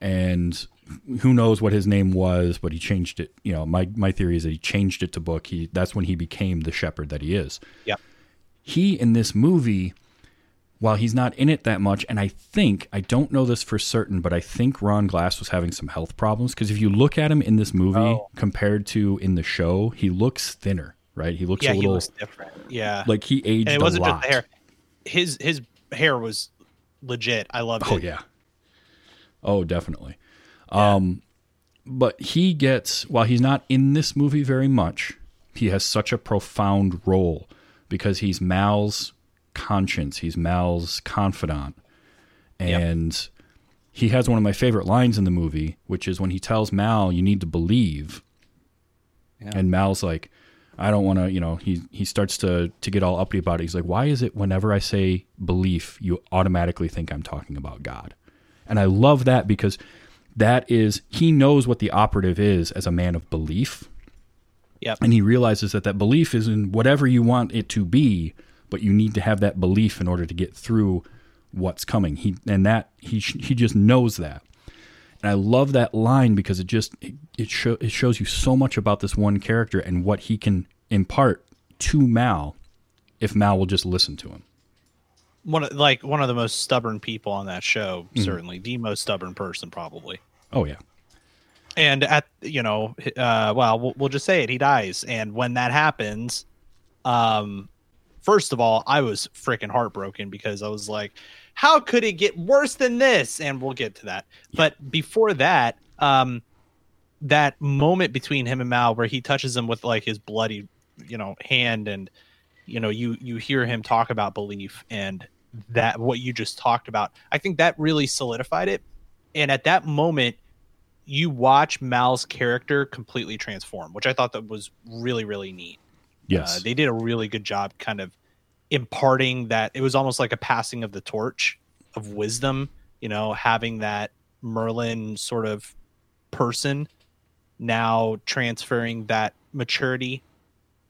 and who knows what his name was, but he changed it. You know, my, my theory is that he changed it to book. He that's when he became the shepherd that he is. Yep. He in this movie, while he's not in it that much, and I think I don't know this for certain, but I think Ron Glass was having some health problems because if you look at him in this movie Oh. compared to in the show, he looks thinner, right? He looks Yeah, a he little looks different. Yeah, like he aged and it wasn't a just the hair. His his hair was legit. I loved Oh it. Oh yeah. Oh, definitely. Um, but he gets while he's not in this movie very much, he has such a profound role because he's Mal's conscience. He's Mal's confidant, Yep. and he has one of my favorite lines in the movie, which is when he tells Mal, "You need to believe," and Mal's like. I don't want to, you know, he he starts to to get all uppity about it. He's like, "Why is it whenever I say belief, you automatically think I'm talking about God?" And I love that because that is he knows what the operative is as a man of belief, Yep. and he realizes that that belief is in whatever you want it to be, but you need to have that belief in order to get through what's coming. He and that he he just knows that. And I love that line because it just it, it, show, it shows you so much about this one character and what he can impart to Mal if Mal will just listen to him. one of like one of the most stubborn people on that show, certainly the most stubborn person, probably. Oh yeah. And at you know, uh, well, we'll, we'll just say it. He dies, and when that happens, um, first of all, I was freaking heartbroken because I was like, how could it get worse than this? And we'll get to that. But before that, um, that moment between him and Mal where he touches him with like his bloody, you know, hand, and you know, you you hear him talk about belief and that what you just talked about. I think that really solidified it. And at that moment, you watch Mal's character completely transform, which I thought that was really really neat. Yes. Uh, they did a really good job kind of imparting that it was almost like a passing of the torch of wisdom, you know, having that Merlin sort of person now transferring that maturity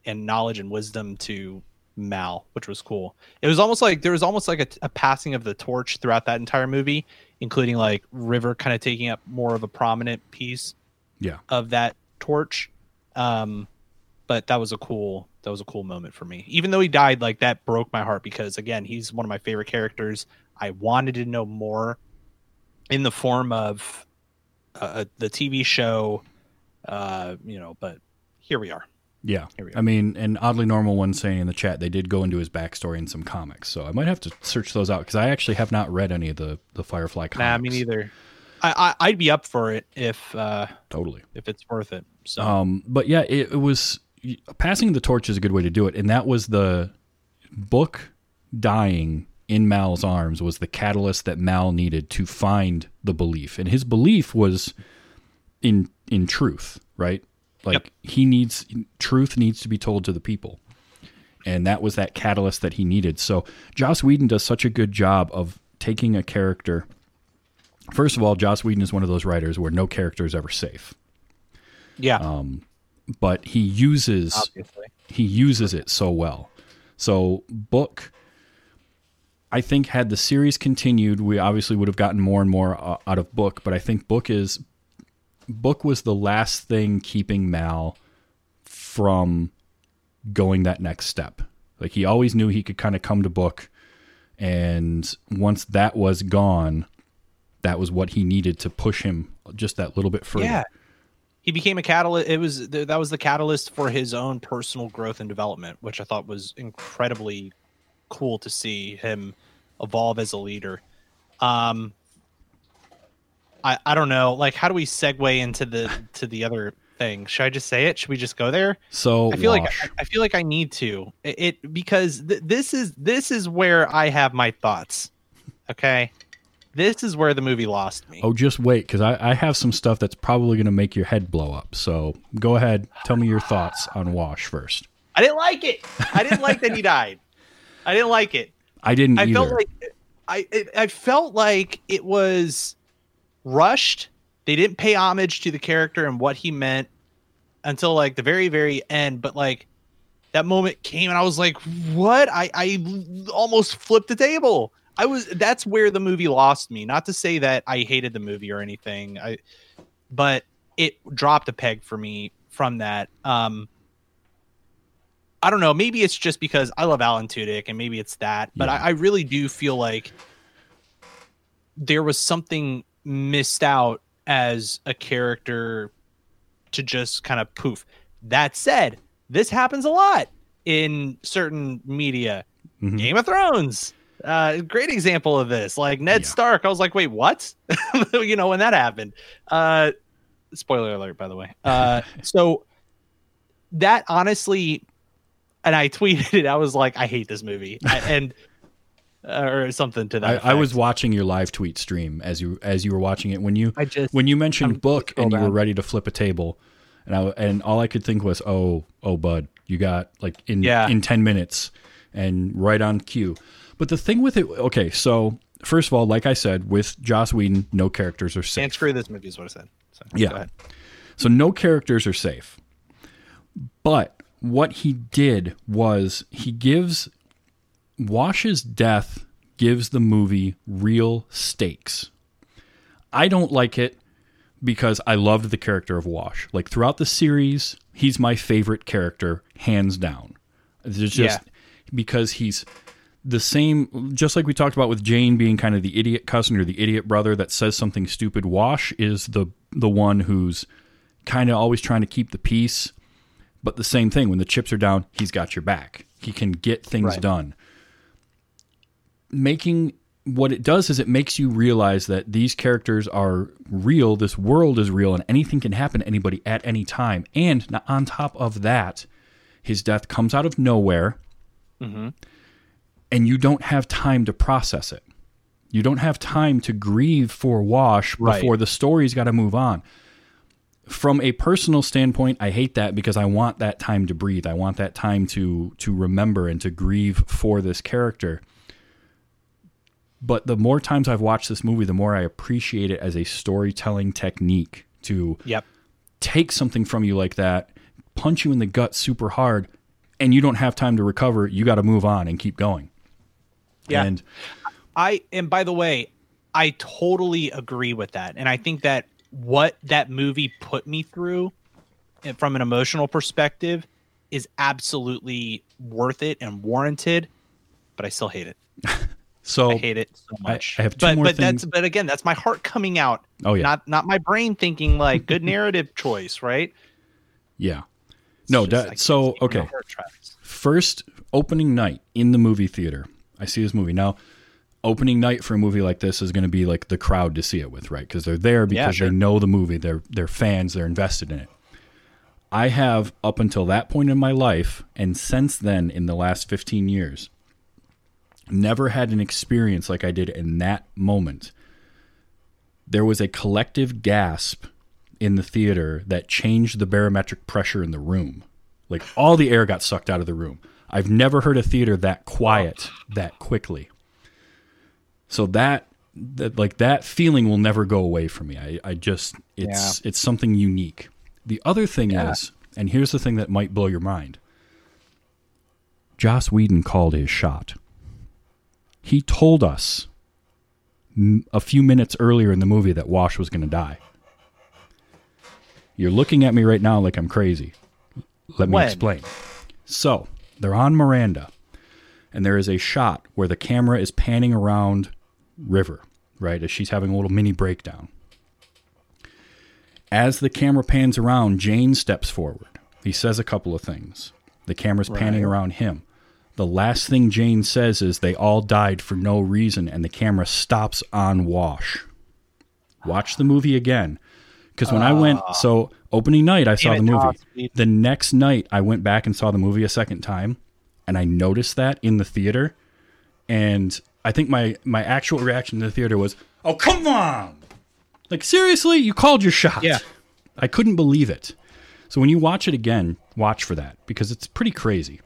and knowledge and wisdom to Mal, which was cool. It was almost like there was almost like a, a passing of the torch throughout that entire movie, including like River kind of taking up more of a prominent piece yeah. of that torch. Um, but that was a cool that was a cool moment for me. Even though he died, like that broke my heart because again, he's one of my favorite characters. I wanted to know more in the form of uh, the TV show, uh, you know. But here we are. Yeah. Here we I mean, and oddly normal one saying in the chat they did go into his backstory in some comics, so I might have to search those out because I actually have not read any of the the Firefly comics. Nah, me neither. I, I I'd be up for it if uh, Totally. if it's worth it. So Um, but yeah, it, it was passing the torch is a good way to do it, and that was the book dying in Mal's arms was the catalyst that Mal needed to find the belief, and his belief was in in truth, right? Like Yep. he needs truth needs to be told to the people, and that was that catalyst that he needed. So Joss Whedon does such a good job of taking a character. First of all, Joss Whedon is one of those writers where no character is ever safe yeah, um, but he uses obviously. he uses it so well. So book, I think had the series continued, we obviously would have gotten more and more uh, out of book. But I think book is book was the last thing keeping Mal from going that next step. Like he always knew he could kind of come to book, and once that was gone, that was what he needed to push him just that little bit further. Yeah. He became a catalyst. It was th- that was the catalyst for his own personal growth and development, which I thought was incredibly cool to see him evolve as a leader. Um, I I don't know, like how do we segue into the to the other thing? Should I just say it? Should we just go there? So I feel like I, I feel like I need to it, it because th- this is this is where I have my thoughts. Okay, this is where the movie lost me. Oh, just wait, because I, I have some stuff that's probably going to make your head blow up. So go ahead, tell me your thoughts on Wash first. I didn't like it. I didn't like that he died. I didn't like it. I didn't I either. felt like I it, I felt like it was rushed. They didn't pay homage to the character and what he meant until like the very very end. But like that moment came and I was like, "What?" I I almost flipped the table. I was that's where the movie lost me. Not to say that I hated the movie or anything. I but it dropped a peg for me from that. Um I don't know. Maybe it's just because I love Alan Tudyk, and maybe it's that. But Yeah. I, I really do feel like there was something missed out as a character to just kind of poof. That said, this happens a lot in certain media. Mhm. Game of Thrones, uh, great example of this. Like Ned Yeah. Stark, I was like, wait, what? you know, when that happened. Uh, spoiler alert, by the way. Uh, so that honestly, and I tweeted it. I was like, I hate this movie, I, and uh, or something to that. I, I was watching your live tweet stream as you as you were watching it when you I just when you mentioned I'm- book and you were ready to flip a table, and I and all I could think was, oh oh bud, you got like in Yeah. in ten minutes and right on cue. But the thing with it, okay, so first of all, like I said, with Joss Whedon, no characters are safe. can't screw this movie is what I said. So, Yeah. So no characters are safe. But what he did was he gives Wash's death gives the movie real stakes. I don't like it because I loved the character of Wash. Like throughout the series, he's my favorite character hands down. There's just because he's the same just like we talked about with Jayne being kind of the idiot cousin or the idiot brother that says something stupid. Wash is the the one who's kind of always trying to keep the peace, but the same thing when the chips are down, he's got your back. He can get things Right. done. Making what it does is it makes you realize that these characters are real, this world is real, and anything can happen to anybody at any time. And on top of that, his death comes out of nowhere, mm-hmm. And you don't have time to process it. You don't have time to grieve for Wash Right. before the story's got to move on. From a personal standpoint, I hate that because I want that time to breathe. I want that time to to remember and to grieve for this character. But the more times I've watched this movie, the more I appreciate it as a storytelling technique to Yep. take something from you like that, punch you in the gut super hard, and you don't have time to recover. You got to move on and keep going. Yeah. And I and by the way, I totally agree with that. And I think that what that movie put me through eh, from an emotional perspective is absolutely worth it and warranted, but I still hate it. so I hate it so much. I have two but more but things- that's but again, that's my heart coming out. Oh, yeah. Not not my brain thinking like good narrative choice, right? yeah. No, just, that, so see where my okay. First opening night in the movie theater. I see this movie now. Opening night for a movie like this is going to be like the crowd to see it with, right? Because they're there because sure. they know the movie. They're they're fans. They're invested in it. I have up until that point in my life, and since then, in the last fifteen years, never had an experience like I did in that moment. There was a collective gasp in the theater that changed the barometric pressure in the room. Like all the air got sucked out of the room. I've never heard a theater that quiet that quickly. So that that like that feeling will never go away from me. I, I just it's it's something unique. The other thing is, and here's the thing that might blow your mind. Joss Whedon called his shot. He told us a few minutes earlier in the movie that Wash was going to die. You're looking at me right now like I'm crazy. Let me When? explain. So, they're on Miranda, and there is a shot where the camera is panning around River, right, as she's having a little mini breakdown. As the camera pans around, Jayne steps forward. He says a couple of things. The camera's panning around him. The last thing Jayne says is they all died for no reason, and the camera stops on Wash. Watch the movie again. Because when I went, ah. so opening night, I saw the movie. The next night, I went back and saw the movie a second time, and I noticed that in the theater. And I think my my actual reaction to the theater was, "Oh come on! Like seriously, you called your shot." Yeah. I couldn't believe it. So when you watch it again, watch for that because it's pretty crazy.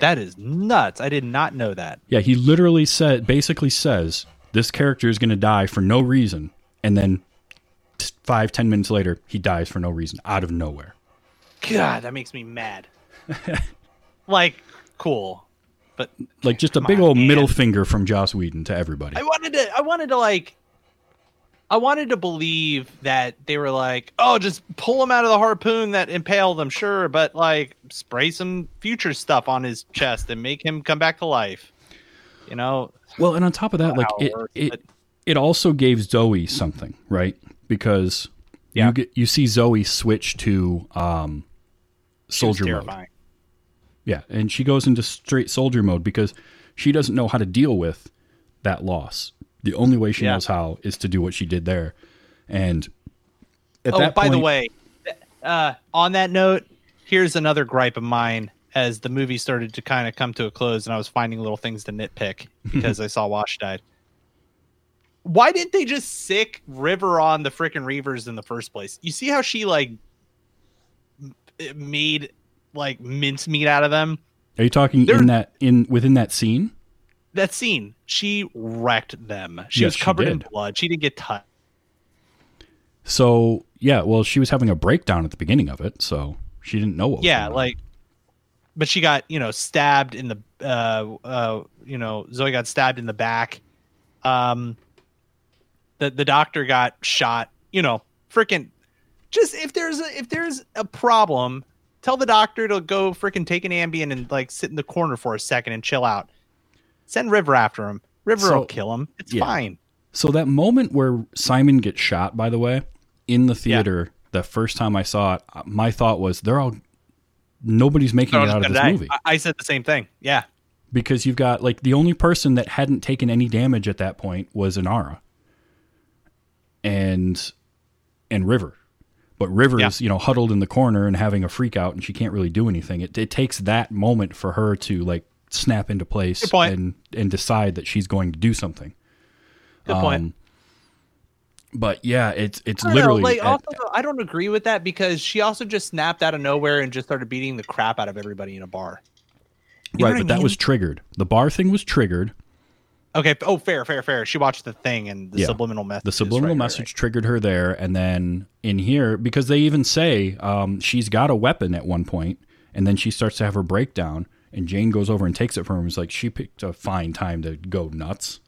That is nuts. I did not know that. Yeah, he literally said, basically says, this character is going to die for no reason, and then t- five, ten minutes later, he dies for no reason out of nowhere. God, that makes me mad. like, cool. But Like just a big on, old man. middle finger from Joss Whedon to everybody. I wanted to I wanted to like I wanted to believe that they were like, oh, just pull him out of the harpoon that impaled him, sure, but like spray some future stuff on his chest and make him come back to life. You know, Well, and on top of that, like it it, it, but- it also gave Zoe something, right? Because Yeah. you get you see Zoe switch to um, soldier mode. Yeah, and she goes into straight soldier mode because she doesn't know how to deal with that loss. The only way she Yeah. knows how is to do what she did there. And at oh, that by the way, uh, on that note, here's another gripe of mine. As the movie started to kind of come to a close, and I was finding little things to nitpick because I saw Wash died. Why didn't they just sick River on the freaking Reavers in the first place? You see how she like m- made like mincemeat out of them. are you talking There- in that in within that scene? That scene, she wrecked them. She Yes, was she covered in blood. She didn't get touched. So yeah, well, she was having a breakdown at the beginning of it, so she didn't know what. yeah like but she got you know stabbed in the uh uh you know zoe got stabbed in the back um the the doctor got shot you know freaking just if there's a if there's a problem tell the doctor to go freaking take an Ambien and like sit in the corner for a second and chill out. Send River after him. River So- will kill him. It's yeah. fine. So that moment where Simon gets shot, by the way, in the theater, the first time I saw it, my thought was they're all nobody's making They're it out of this die. movie I, I said the same thing. Yeah. because you've got like the only person that hadn't taken any damage at that point was Inara and and River. But River Yeah. is, you know, huddled in the corner and having a freak out and she can't really do anything. It, it takes that moment for her to like snap into place and and decide that she's going to do something. Good point. Um, But yeah, it's it's I don't know, literally like at- also I don't agree with that because she also just snapped out of nowhere and just started beating the crap out of everybody in a bar. You right, what I but that was triggered. The bar thing was triggered. Okay. Oh, fair, fair, fair. She watched the thing and the Yeah. subliminal message. The subliminal right, right, message triggered her there, and then in here because they even say um, she's got a weapon at one point, and then she starts to have her breakdown, and Jayne goes over and takes it from her. It's like she picked a fine time to go nuts.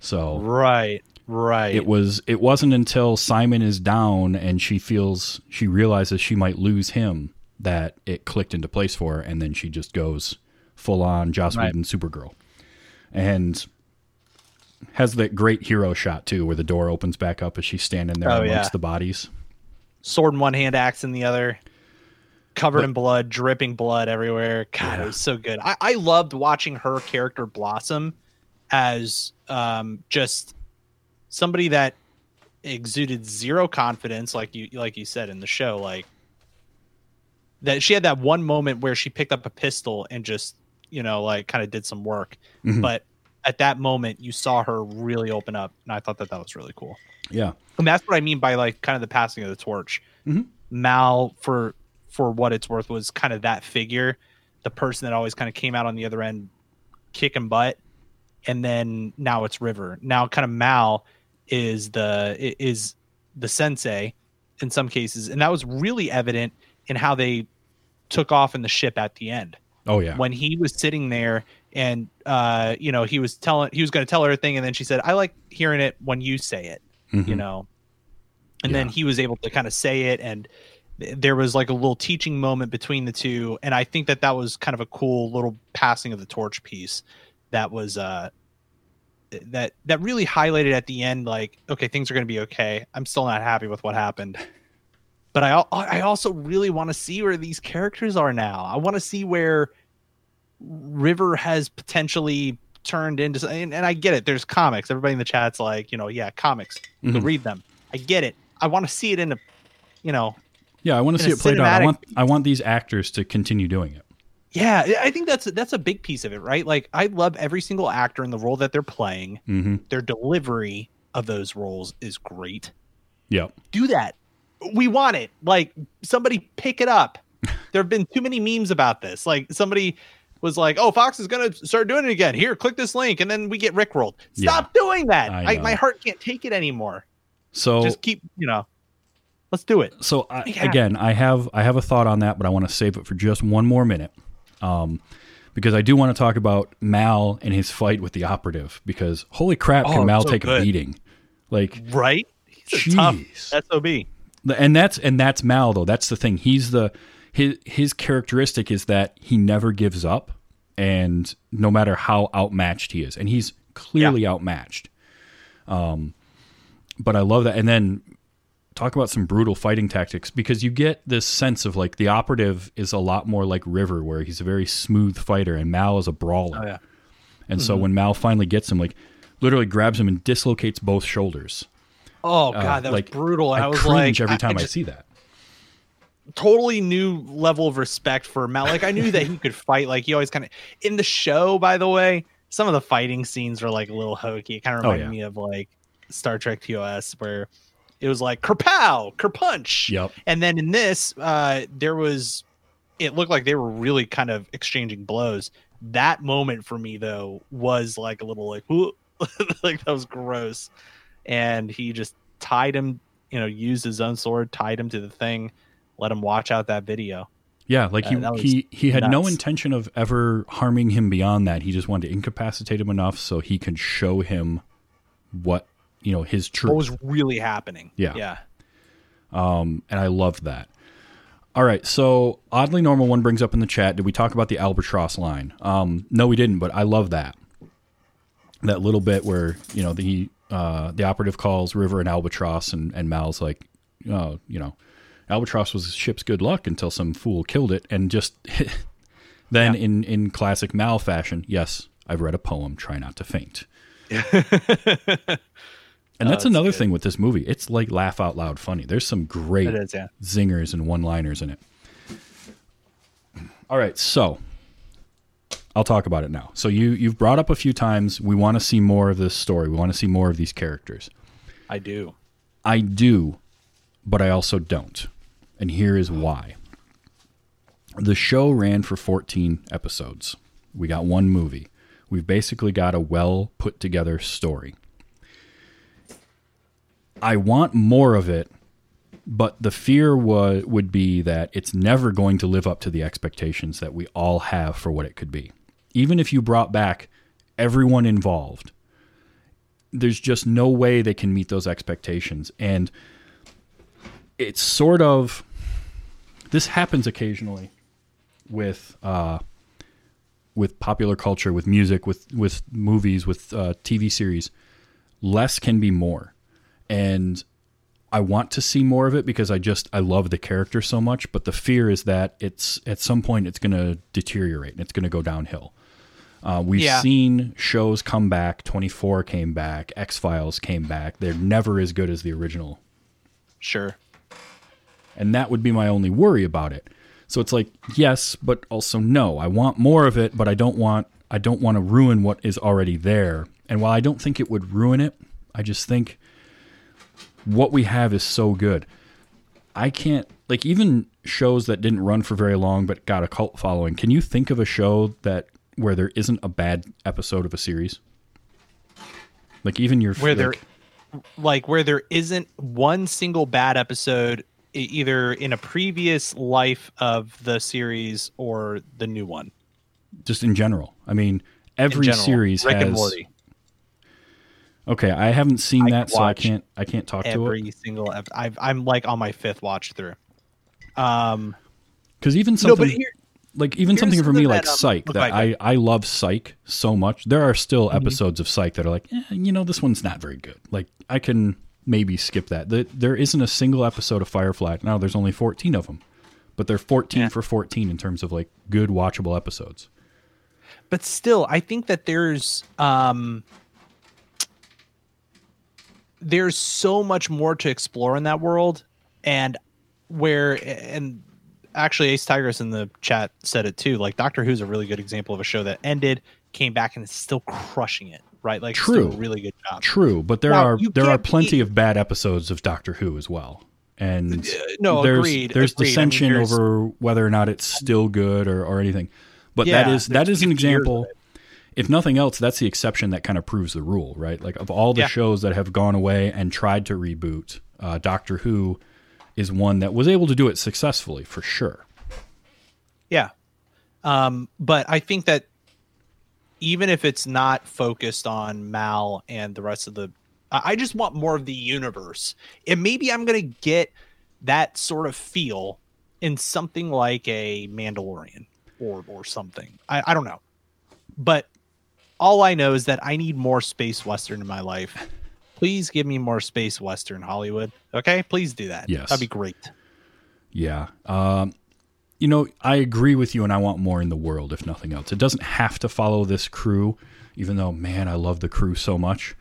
So Right. Right. it was it wasn't until Simon is down and she feels she realizes she might lose him that it clicked into place for her, and then she just goes full on Joss Right. Whedon Supergirl, and has that great hero shot too, where the door opens back up as she's standing there Oh, amongst yeah. the bodies. sword in one hand, axe in the other, covered in blood, dripping blood everywhere. God, it was so good. I, I loved watching her character blossom as um, just somebody that exuded zero confidence, like you like you said in the show, like that she had that one moment where she picked up a pistol and just you know like kind of did some work, Mhm. but at that moment you saw her really open up, and I thought that that was really cool. Yeah, And that's what I mean by like kind of the passing of the torch. Mhm. Mal, for for what it's worth, was kind of that figure, the person that always kind of came out on the other end, kicking butt, and then now it's River. Now, kind of Mal is the is the sensei in some cases, and that was really evident in how they took off in the ship at the end oh yeah, when he was sitting there and uh you know he was telling he was going to tell her a thing and then she said i like hearing it when you say it you Mhm. know? And then he was able to kind of say it and th- there was like a little teaching moment between the two and i think that that was kind of a cool little passing of the torch piece that was uh that that really highlighted at the end like okay things are going to be okay. I'm still not happy with what happened. But i i also really want to see where these characters are now. I want to see where river has potentially turned into and, and i get it. There's comics. Everybody in the chat's like you know yeah comics. Mhm. read them. I get it. I want to see it in a you know yeah. I want to see it played out. I want I want these actors to continue doing it. yeah i think that's that's a big piece of it right? Like i love every single actor in the role that they're playing. Hmm their delivery of those roles is great. Yeah. do that. We want it. Like somebody pick it up. There have been too many memes about this. Like somebody was like oh fox is gonna start doing it again here click this link and then we get rickrolled stop doing that I I, my heart can't take it anymore So just keep you know let's do it so I, Yeah. again, I have I have a thought on that, but I want to save it for just one more minute, um, because I do want to talk about Mal and his fight with the operative. Because holy crap, Oh, can Mal so take a beating? Like, right he's a tough sob and that's and that's Mal though. That's the thing. He's the his his characteristic is that he never gives up, and no matter how outmatched he is, and he's clearly outmatched. Um, but I love that. And then talk about some brutal fighting tactics because you get this sense of like the operative is a lot more like River, where he's a very smooth fighter, and Mal is a brawler. oh yeah And so when Mal finally gets him, like literally grabs him and dislocates both shoulders. oh Uh, god that like, was brutal and I, i, was cringe like every time I, just see that. Totally new level of respect for Mal. Like I knew that he could fight. Like he always kind of in the show. By the way, some of the fighting scenes were like a little hokey. It kind of Oh, reminded yeah. me of like Star Trek TOS, where it was like kerpow, kerpunch. Yep. And then in this, uh, there was it looked like they were really kind of exchanging blows. That moment for me though was like a little like like that was gross. And he just tied him, you know, used his own sword, tied him to the thing, let him watch out that video. Yeah, like he Uh, he he had no intention of ever harming him beyond that. He just wanted to incapacitate him enough so he could show him what you know his truth. What was really happening? Yeah. Yeah. um, and I loved that. All right, so oddly normal one brings up in the chat. Did we talk about the albatross line? Um, no, we didn't, but I love that. That little bit where you know the uh, the operative calls River and albatross, and and Mal's like, oh, you know, albatross was ship's good luck until some fool killed it, and just then in in classic Mal fashion, yes, I've read a poem. Try not to faint. And oh, that's, another thing with this movie. It's like laugh out loud funny. There's some great is, yeah. zingers and one liners in it. All right, so I'll talk about it now. So you you've brought up a few times we want to see more of this story. We want to see more of these characters. I do. I do, but I also don't. And here is why. The show ran for 14 episodes. We got one movie. We've basically got a well put together story. I want more of it, but the fear would be that it's never going to live up to the expectations that we all have for what it could be. Even if you brought back everyone involved, there's just no way they can meet those expectations. And it's sort of this happens occasionally with uh, with popular culture, with music, with with movies, with uh, TV series. Less can be more, and I want to see more of it because I just I love the character so much. But the fear is that it's at some point it's going to deteriorate and it's going to go downhill. Uh, we've Yeah. seen shows come back. Twenty Four came back. X Files came back. They're never as good as the original Sure. And that would be my only worry about it. So it's like yes, but also no. I want more of it, but I don't want I don't want to ruin what is already there. And while I don't think it would ruin it, I just think what we have is so good. I can't like even shows that didn't run for very long but got a cult following. Can you think of a show that where there isn't a bad episode of a series? Like even your Where there, like- like where there isn't one single bad episode, either in a previous life of the series or the new one. just in general. I mean, every general. series Rick has and Morty. Okay, I haven't seen I that, so I can't. I can't talk to it Every single, ep- I've, I'm like on my fifth watch through. Um, because even no, something but here, like even something for me like that, um, Psych that I- I I love Psych so much. There are still Mm-hmm. episodes of Psych that are like, eh, you know, this one's not very good. Like I can maybe skip that. The, there isn't a single episode of Firefly. Now there's only 14 of them, but they're 14 Yeah. for 14 in terms of like good watchable episodes. but still i think that there's um there's so much more to explore in that world and where and actually ace tigress in the chat said it too like doctor who's a really good example of a show that ended came back and is still crushing it right like True. a really good job True, but there Now, are there are plenty be- of bad episodes of Doctor Who as well. And no, there's agreed, there's agreed. I mean, dissension there's- over whether or not it's still good or, or anything. But that Yeah, is that is an 50 years of example. If nothing else, that's the exception that kind of proves the rule, right? Like of all the Yeah. shows that have gone away and tried to reboot, uh, Doctor Who is one that was able to do it successfully for sure. Yeah. Um, but I think that even if it's not focused on Mal and the rest of the I just want more of the universe. And maybe I'm gonna get that sort of feel in something like a Mandalorian or or something. I, I don't know. But all I know is that I need more space western in my life. Please give me more space western Hollywood. Okay? Please do that. Yes. That'd be great. Yeah. Um, you know, I agree with you, and I want more in the world, if nothing else. It doesn't have to follow this crew, even though, man, I love the crew so much.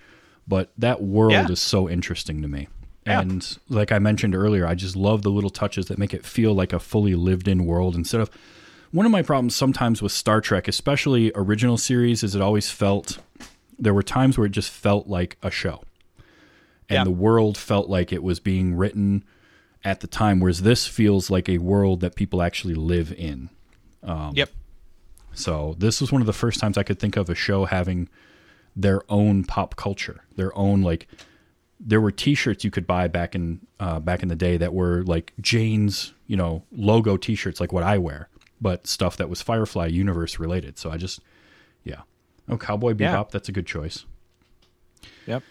But that world Yeah. is so interesting to me. Yeah. And like I mentioned earlier, I just love the little touches that make it feel like a fully lived in world instead of. One of my problems sometimes with Star Trek, especially original series, is it always felt. There were times where it just felt like a show. And Yeah. the world felt like it was being written at the time, whereas this feels like a world that people actually live in. Um, yep. So this was one of the first times I could think of a show having their own pop culture, their own like. There were T-shirts you could buy back in uh, back in the day that were like Jayne's, you know, logo T-shirts, like what I wear, but stuff that was Firefly universe related. So I just, yeah, oh, Cowboy Bebop, Yeah. that's a good choice. Yep.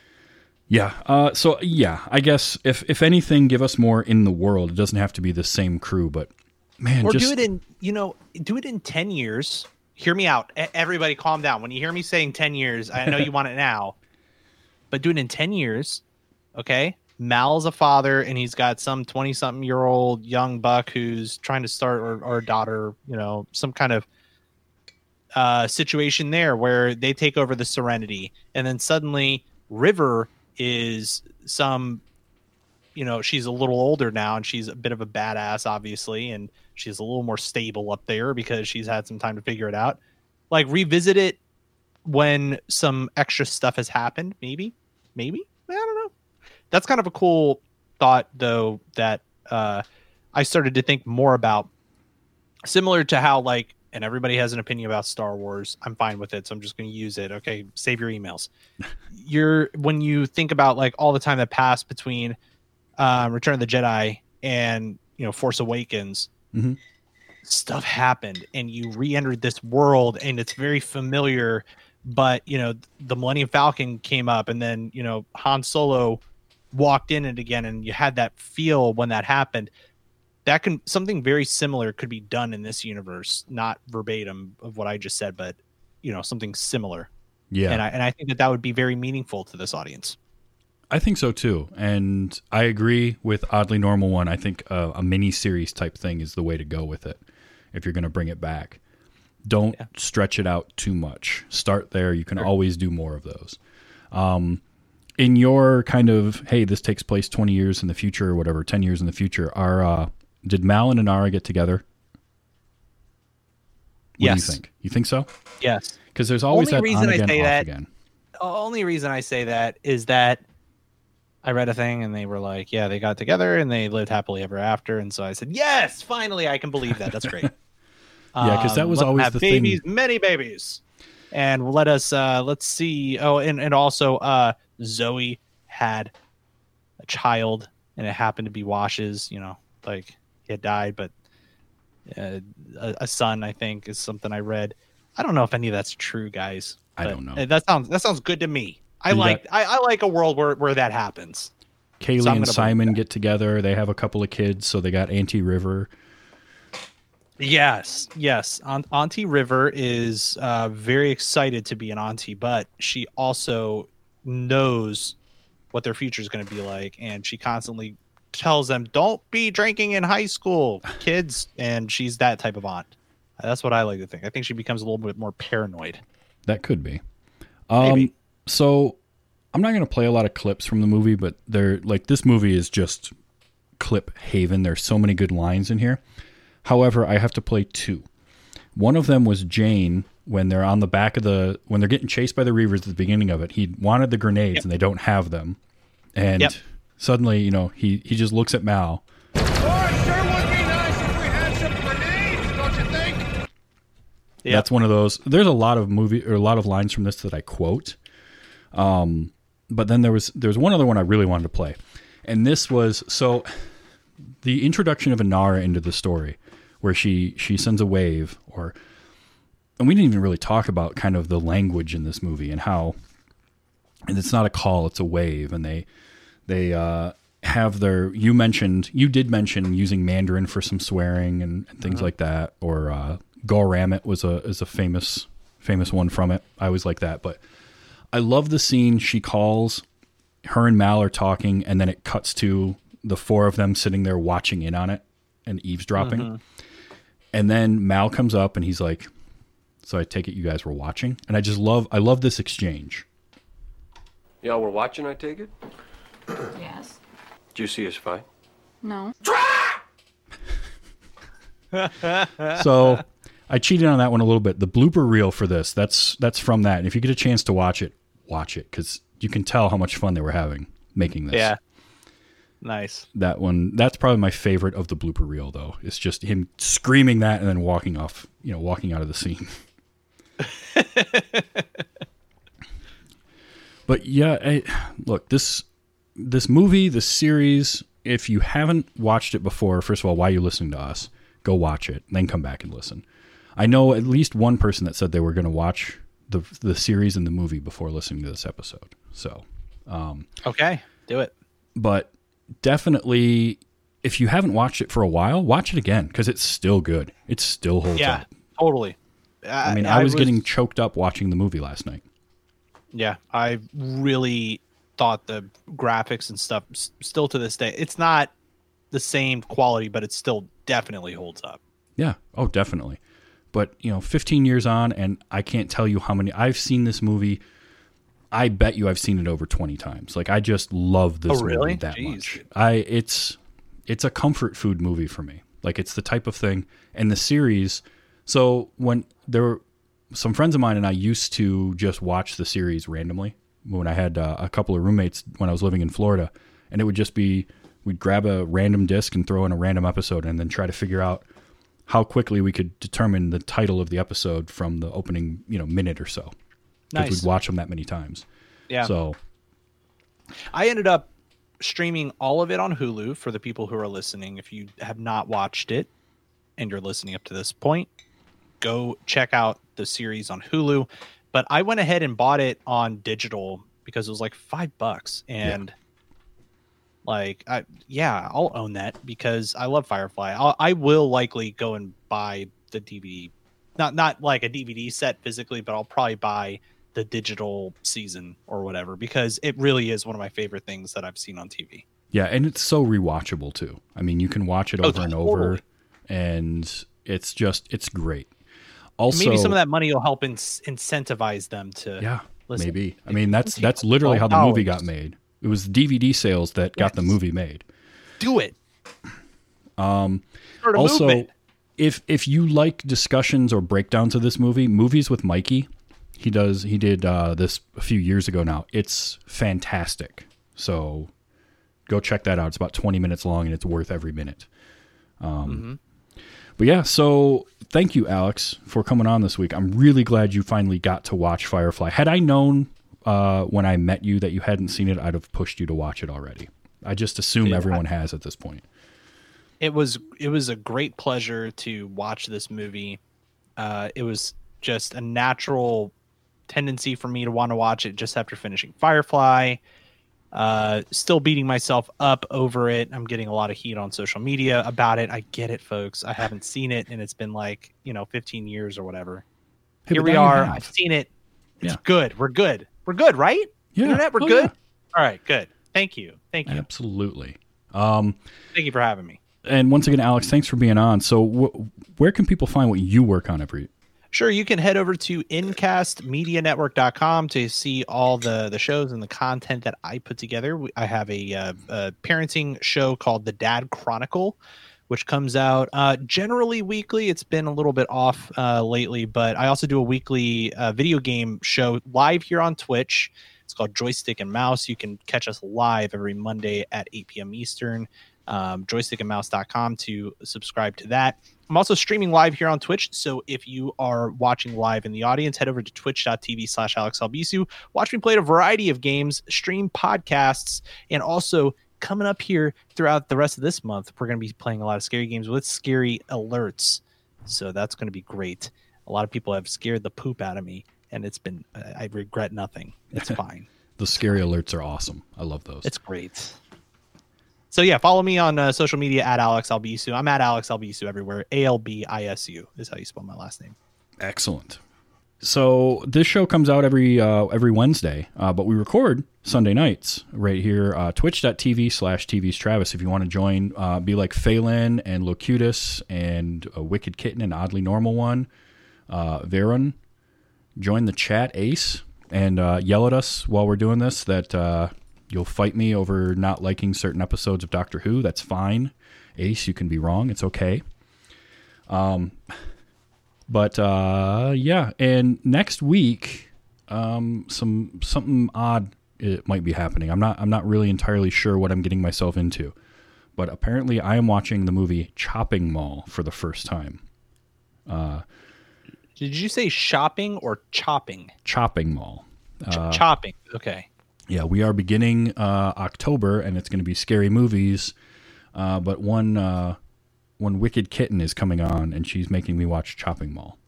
Yeah. Uh, so yeah, I guess if if anything, give us more in the world. It doesn't have to be the same crew, but man, or just do it in you know do it in 10 years. Hear me out. Everybody calm down. When you hear me saying 10 years i know you want it now. But do it in 10 years okay? Mal's a father and he's got some 20 something year old young buck who's trying to start or, or a daughter you know some kind of uh situation there where they take over the serenity. And then suddenly river is some you know she's a little older now and she's a bit of a badass obviously and she's a little more stable up there because she's had some time to figure it out. Like revisit it when some extra stuff has happened maybe maybe i don't know. That's kind of a cool thought though that uh i started to think more about. Similar to how like and everybody has an opinion about star wars i'm fine with it so i'm just going to use it okay save your emails you're when you think about like all the time that passed between um, Return of the Jedi and you know Force Awakens, Mhm. stuff happened, and you re-entered this world, and it's very familiar. But you know the Millennium Falcon came up, and then you know Han Solo walked in it again, and you had that feel when that happened. That can something very similar could be done in this universe, not verbatim of what I just said, but you know something similar. yeah. And I and I think that that would be very meaningful to this audience. I think so too, and I agree with oddly normal one. I think uh, a mini series type thing is the way to go with it if you're going to bring it back. Don't Yeah. stretch it out too much. Start there. You can always do more of those. Um, in your kind of hey, this takes place 20 years in the future or whatever, 10 years in the future. Are uh, did Mal and Inara get together? What Yes. do you think? You think so? Yes. Because there's always Only that reason on I again, say off that- again. only reason I say that is that I read a thing and they were like, yeah, they got together and they lived happily ever after. And so I said, yes, finally, I can believe that. That's great. yeah, because that was let them always the thing- babies, many babies. And let us uh let's see. Oh, and, and also uh Zoe had a child and it happened to be Wash's, you know, like had died, but uh, a, a son, I think, is something I read. I don't know if any of that's true, guys. I don't know. That sounds that sounds good to me. I You got- like I, I like a world where, where that happens. Kaylee So and Simon get together. They have a couple of kids, so they got Auntie River. Yes, yes. Aunt, Auntie River is uh, very excited to be an auntie, but she also knows what their future is going to be like, and she constantly tells them, "Don't be drinking in high school, kids." And she's that type of aunt. That's what I like to think. I think she becomes a little bit more paranoid. That could be. Um, Maybe. So I'm not going to play a lot of clips from the movie, but they're like this movie is just clip haven. There's so many good lines in here. However, I have to play two. One of them was Jayne when they're on the back of the when they're getting chased by the Reavers at the beginning of it. He wanted the grenades and they don't have them, and Yep. Suddenly you know he he just looks at Mal Oh, it sure would be nice if we had some grenades, don't you think? Yep. That's one of those. There's a lot of movie or a lot of lines from this that I quote. Um, but then there was there was one other one I really wanted to play, and this was so the introduction of Inara into the story, where she she sends a wave, or and we didn't even really talk about kind of the language in this movie and how, and it's not a call, it's a wave, and they they uh, have their you mentioned you did mention using Mandarin for some swearing and, and things like that, or uh, Goramit was a is a famous famous one from it. I always like that, but I love the scene she calls her and Mal are talking, and then it cuts to the four of them sitting there watching in on it and eavesdropping. And then Mal comes up and he's like, "So I take it you guys were watching?" And I just love I love this exchange. Y'all were watching, I take it? Yes. Did you see his fight? No. So I cheated on that one a little bit. The blooper reel for this that's that's from that. And if you get a chance to watch it, watch it because you can tell how much fun they were having making this. Yeah. Nice. that one that's probably my favorite of the blooper reel though it's just him screaming that and then walking off you know walking out of the scene but yeah I, look this this movie this series if you haven't watched it before first of all why are you listening to us go watch it then come back and listen i know at least one person that said they were going to watch the the series and the movie before listening to this episode so um, Okay. Do it. but definitely if you haven't watched it for a while, watch it again because it's still good. It still holds Yeah, up. totally. I mean, I, was, getting choked up watching the movie last night. Yeah, I really thought the graphics and stuff still to this day. It's not the same quality, but it still definitely holds up. Yeah. Oh, definitely. But, you know, 15 years on, and I can't tell you how many. I've seen this movie. I bet you I've seen it over 20 times. Like, I just love this Oh, really? movie that Jeez. much. I, it's, it's a comfort food movie for me. Like, it's the type of thing. And the series. So, when there were some friends of mine and I used to just watch the series randomly when I had uh, a couple of roommates when I was living in Florida. And it would just be, we'd grab a random disc and throw in a random episode and then try to figure out how quickly we could determine the title of the episode from the opening, you know, minute or so. Because Nice. we'd watch them that many times. Yeah. So, I ended up streaming all of it on Hulu for the people who are listening. If you have not watched it and you're listening up to this point, go check out the series on Hulu. But I went ahead and bought it on digital because it was like five bucks. And like, I, yeah, I'll own that because I love Firefly. I'll, I will likely go and buy the DVD, not not like a DVD set physically, but I'll probably buy the digital season or whatever because it really is one of my favorite things that I've seen on TV. yeah, and it's so rewatchable too. I mean, you can watch it Oh, over and over, and it's just, it's great. Also, Maybe some of that money will help in- incentivize them to. Yeah, Listen, maybe. I mean, that's that's literally how the movie got made. It was DVD sales that got the movie made. Do it. Um. Also movement. if if you like discussions or breakdowns of this movie movies with mikey he does he did uh, this a few years ago now it's fantastic so go check that out it's about 20 minutes long and it's worth every minute um, but yeah so thank you alex for coming on this week i'm really glad you finally got to watch firefly had i known uh, when i met you that you hadn't seen it i'd have pushed you to watch it already i just assume everyone has at this point it was it was a great pleasure to watch this movie. Uh, it was just a natural tendency for me to want to watch it just after finishing Firefly. Uh, still beating myself up over it. I'm getting a lot of heat on social media about it. I get it, folks. I haven't seen it, and it's been like you know 15 years or whatever. Hey, Here we are. I've seen it. It's Yeah. good. We're good. We're good, right? Yeah. Internet, we're Oh, good. yeah. All right, good. Thank you. Thank you. absolutely um, Thank you for having me. and once again, Alex, thanks for being on. So, wh- where can people find what you work on every? Sure, you can head over to incastmedianetwork.com to see all the the shows and the content that I put together. I have a, uh, a parenting show called The Dad Chronicle, which comes out uh, generally weekly. It's been a little bit off uh, lately, but I also do a weekly uh, video game show live here on Twitch. It's called Joystick and Mouse. You can catch us live every Monday at 8 p.m. Eastern. Um, joystickandmouse.com to subscribe to that. I'm also streaming live here on Twitch. So if you are watching live in the audience, head over to twitch.tv slash Alex Albisu. Watch me play a variety of games, stream podcasts, and also coming up here throughout the rest of this month, we're going to be playing a lot of scary games with scary alerts. So that's going to be great. A lot of people have scared the poop out of me, and it's been, I I regret nothing. It's fine. The scary alerts are awesome. I love those. It's great. So yeah, follow me on uh, social media at Alex Albisu. I'm at Alex Albisu everywhere. A L B I S U is how you spell my last name. Excellent. So this show comes out every uh, every Wednesday, uh, but we record Sunday nights right here, uh, twitch.tv slash TV's Travis. If you want to join, uh, be like Phelan and Locutus and a Wicked Kitten and Oddly Normal One, uh, Veron, join the chat, Ace, and uh, yell at us while we're doing this that uh, you'll fight me over not liking certain episodes of Doctor Who. That's fine. Ace, you can be wrong. It's okay. Um, But uh, yeah, and next week, um, some something odd it might be happening. I'm not I'm not really entirely sure what I'm getting myself into, but apparently I am watching the movie Chopping Mall for the first time. Uh, Did you say shopping or chopping? Chopping Mall. Ch- chopping. Okay. Yeah, we are beginning uh, October, and it's going to be scary movies. Uh, but one uh, one Wicked Kitten is coming on, and she's making me watch Chopping Mall.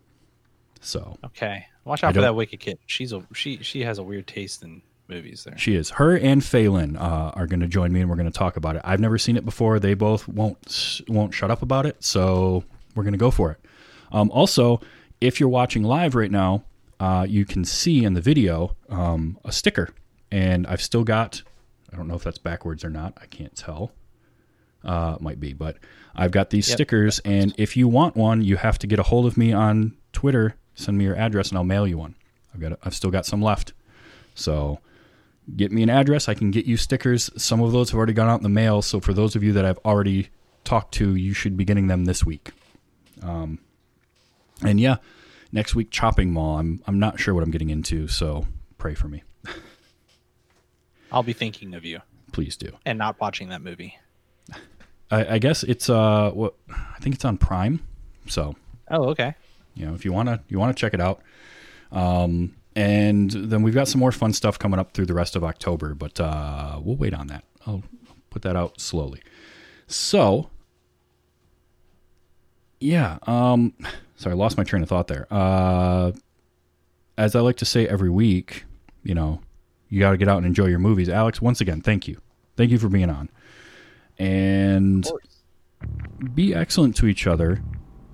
So Okay. Watch I out for that wicked kitten. She's a she she has a weird taste in movies there. She is. Her and Phelan uh, are going to join me, and we're going to talk about it. I've never seen it before. They both won't won't shut up about it, so we're going to go for it. Um, also, if you're watching live right now, uh, you can see in the video um, a sticker, and I've still got. I don't know if that's backwards or not. I can't tell. Uh, might be, but I've got these Yep. stickers, and if you want one, you have to get a hold of me on Twitter. Send me your address, and I'll mail you one. I've got. I've still got some left, so get me an address. I can get you stickers. Some of those have already gone out in the mail. So for those of you that I've already talked to, you should be getting them this week. Um, and yeah, next week chopping mall. I'm I'm not sure what I'm getting into, so pray for me, I'll be thinking of you please do. and not watching that movie. I, I guess it's uh what I think it's on Prime. So Oh, okay. you know if you wanna you wanna check it out. Um, and then we've got some more fun stuff coming up through the rest of October, but uh, we'll wait on that. I'll put that out slowly. So, yeah. Um, sorry, I lost my train of thought there. Uh, as I like to say every week, you know, you got to get out and enjoy your movies. Alex, once again, thank you. Thank you for being on. And be excellent to each other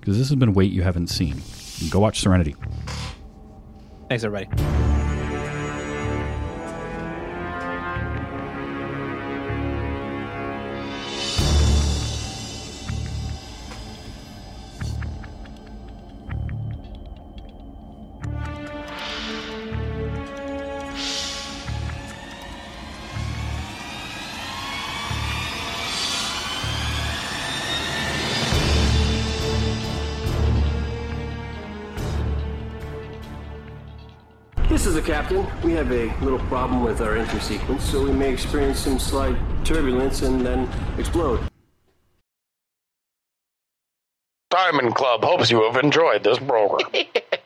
because this has been weight you haven't seen. Go watch Serenity. Thanks, everybody. Problem with our entry sequence, so we may experience some slight turbulence and then explode. Diamond Club hopes you have enjoyed this program.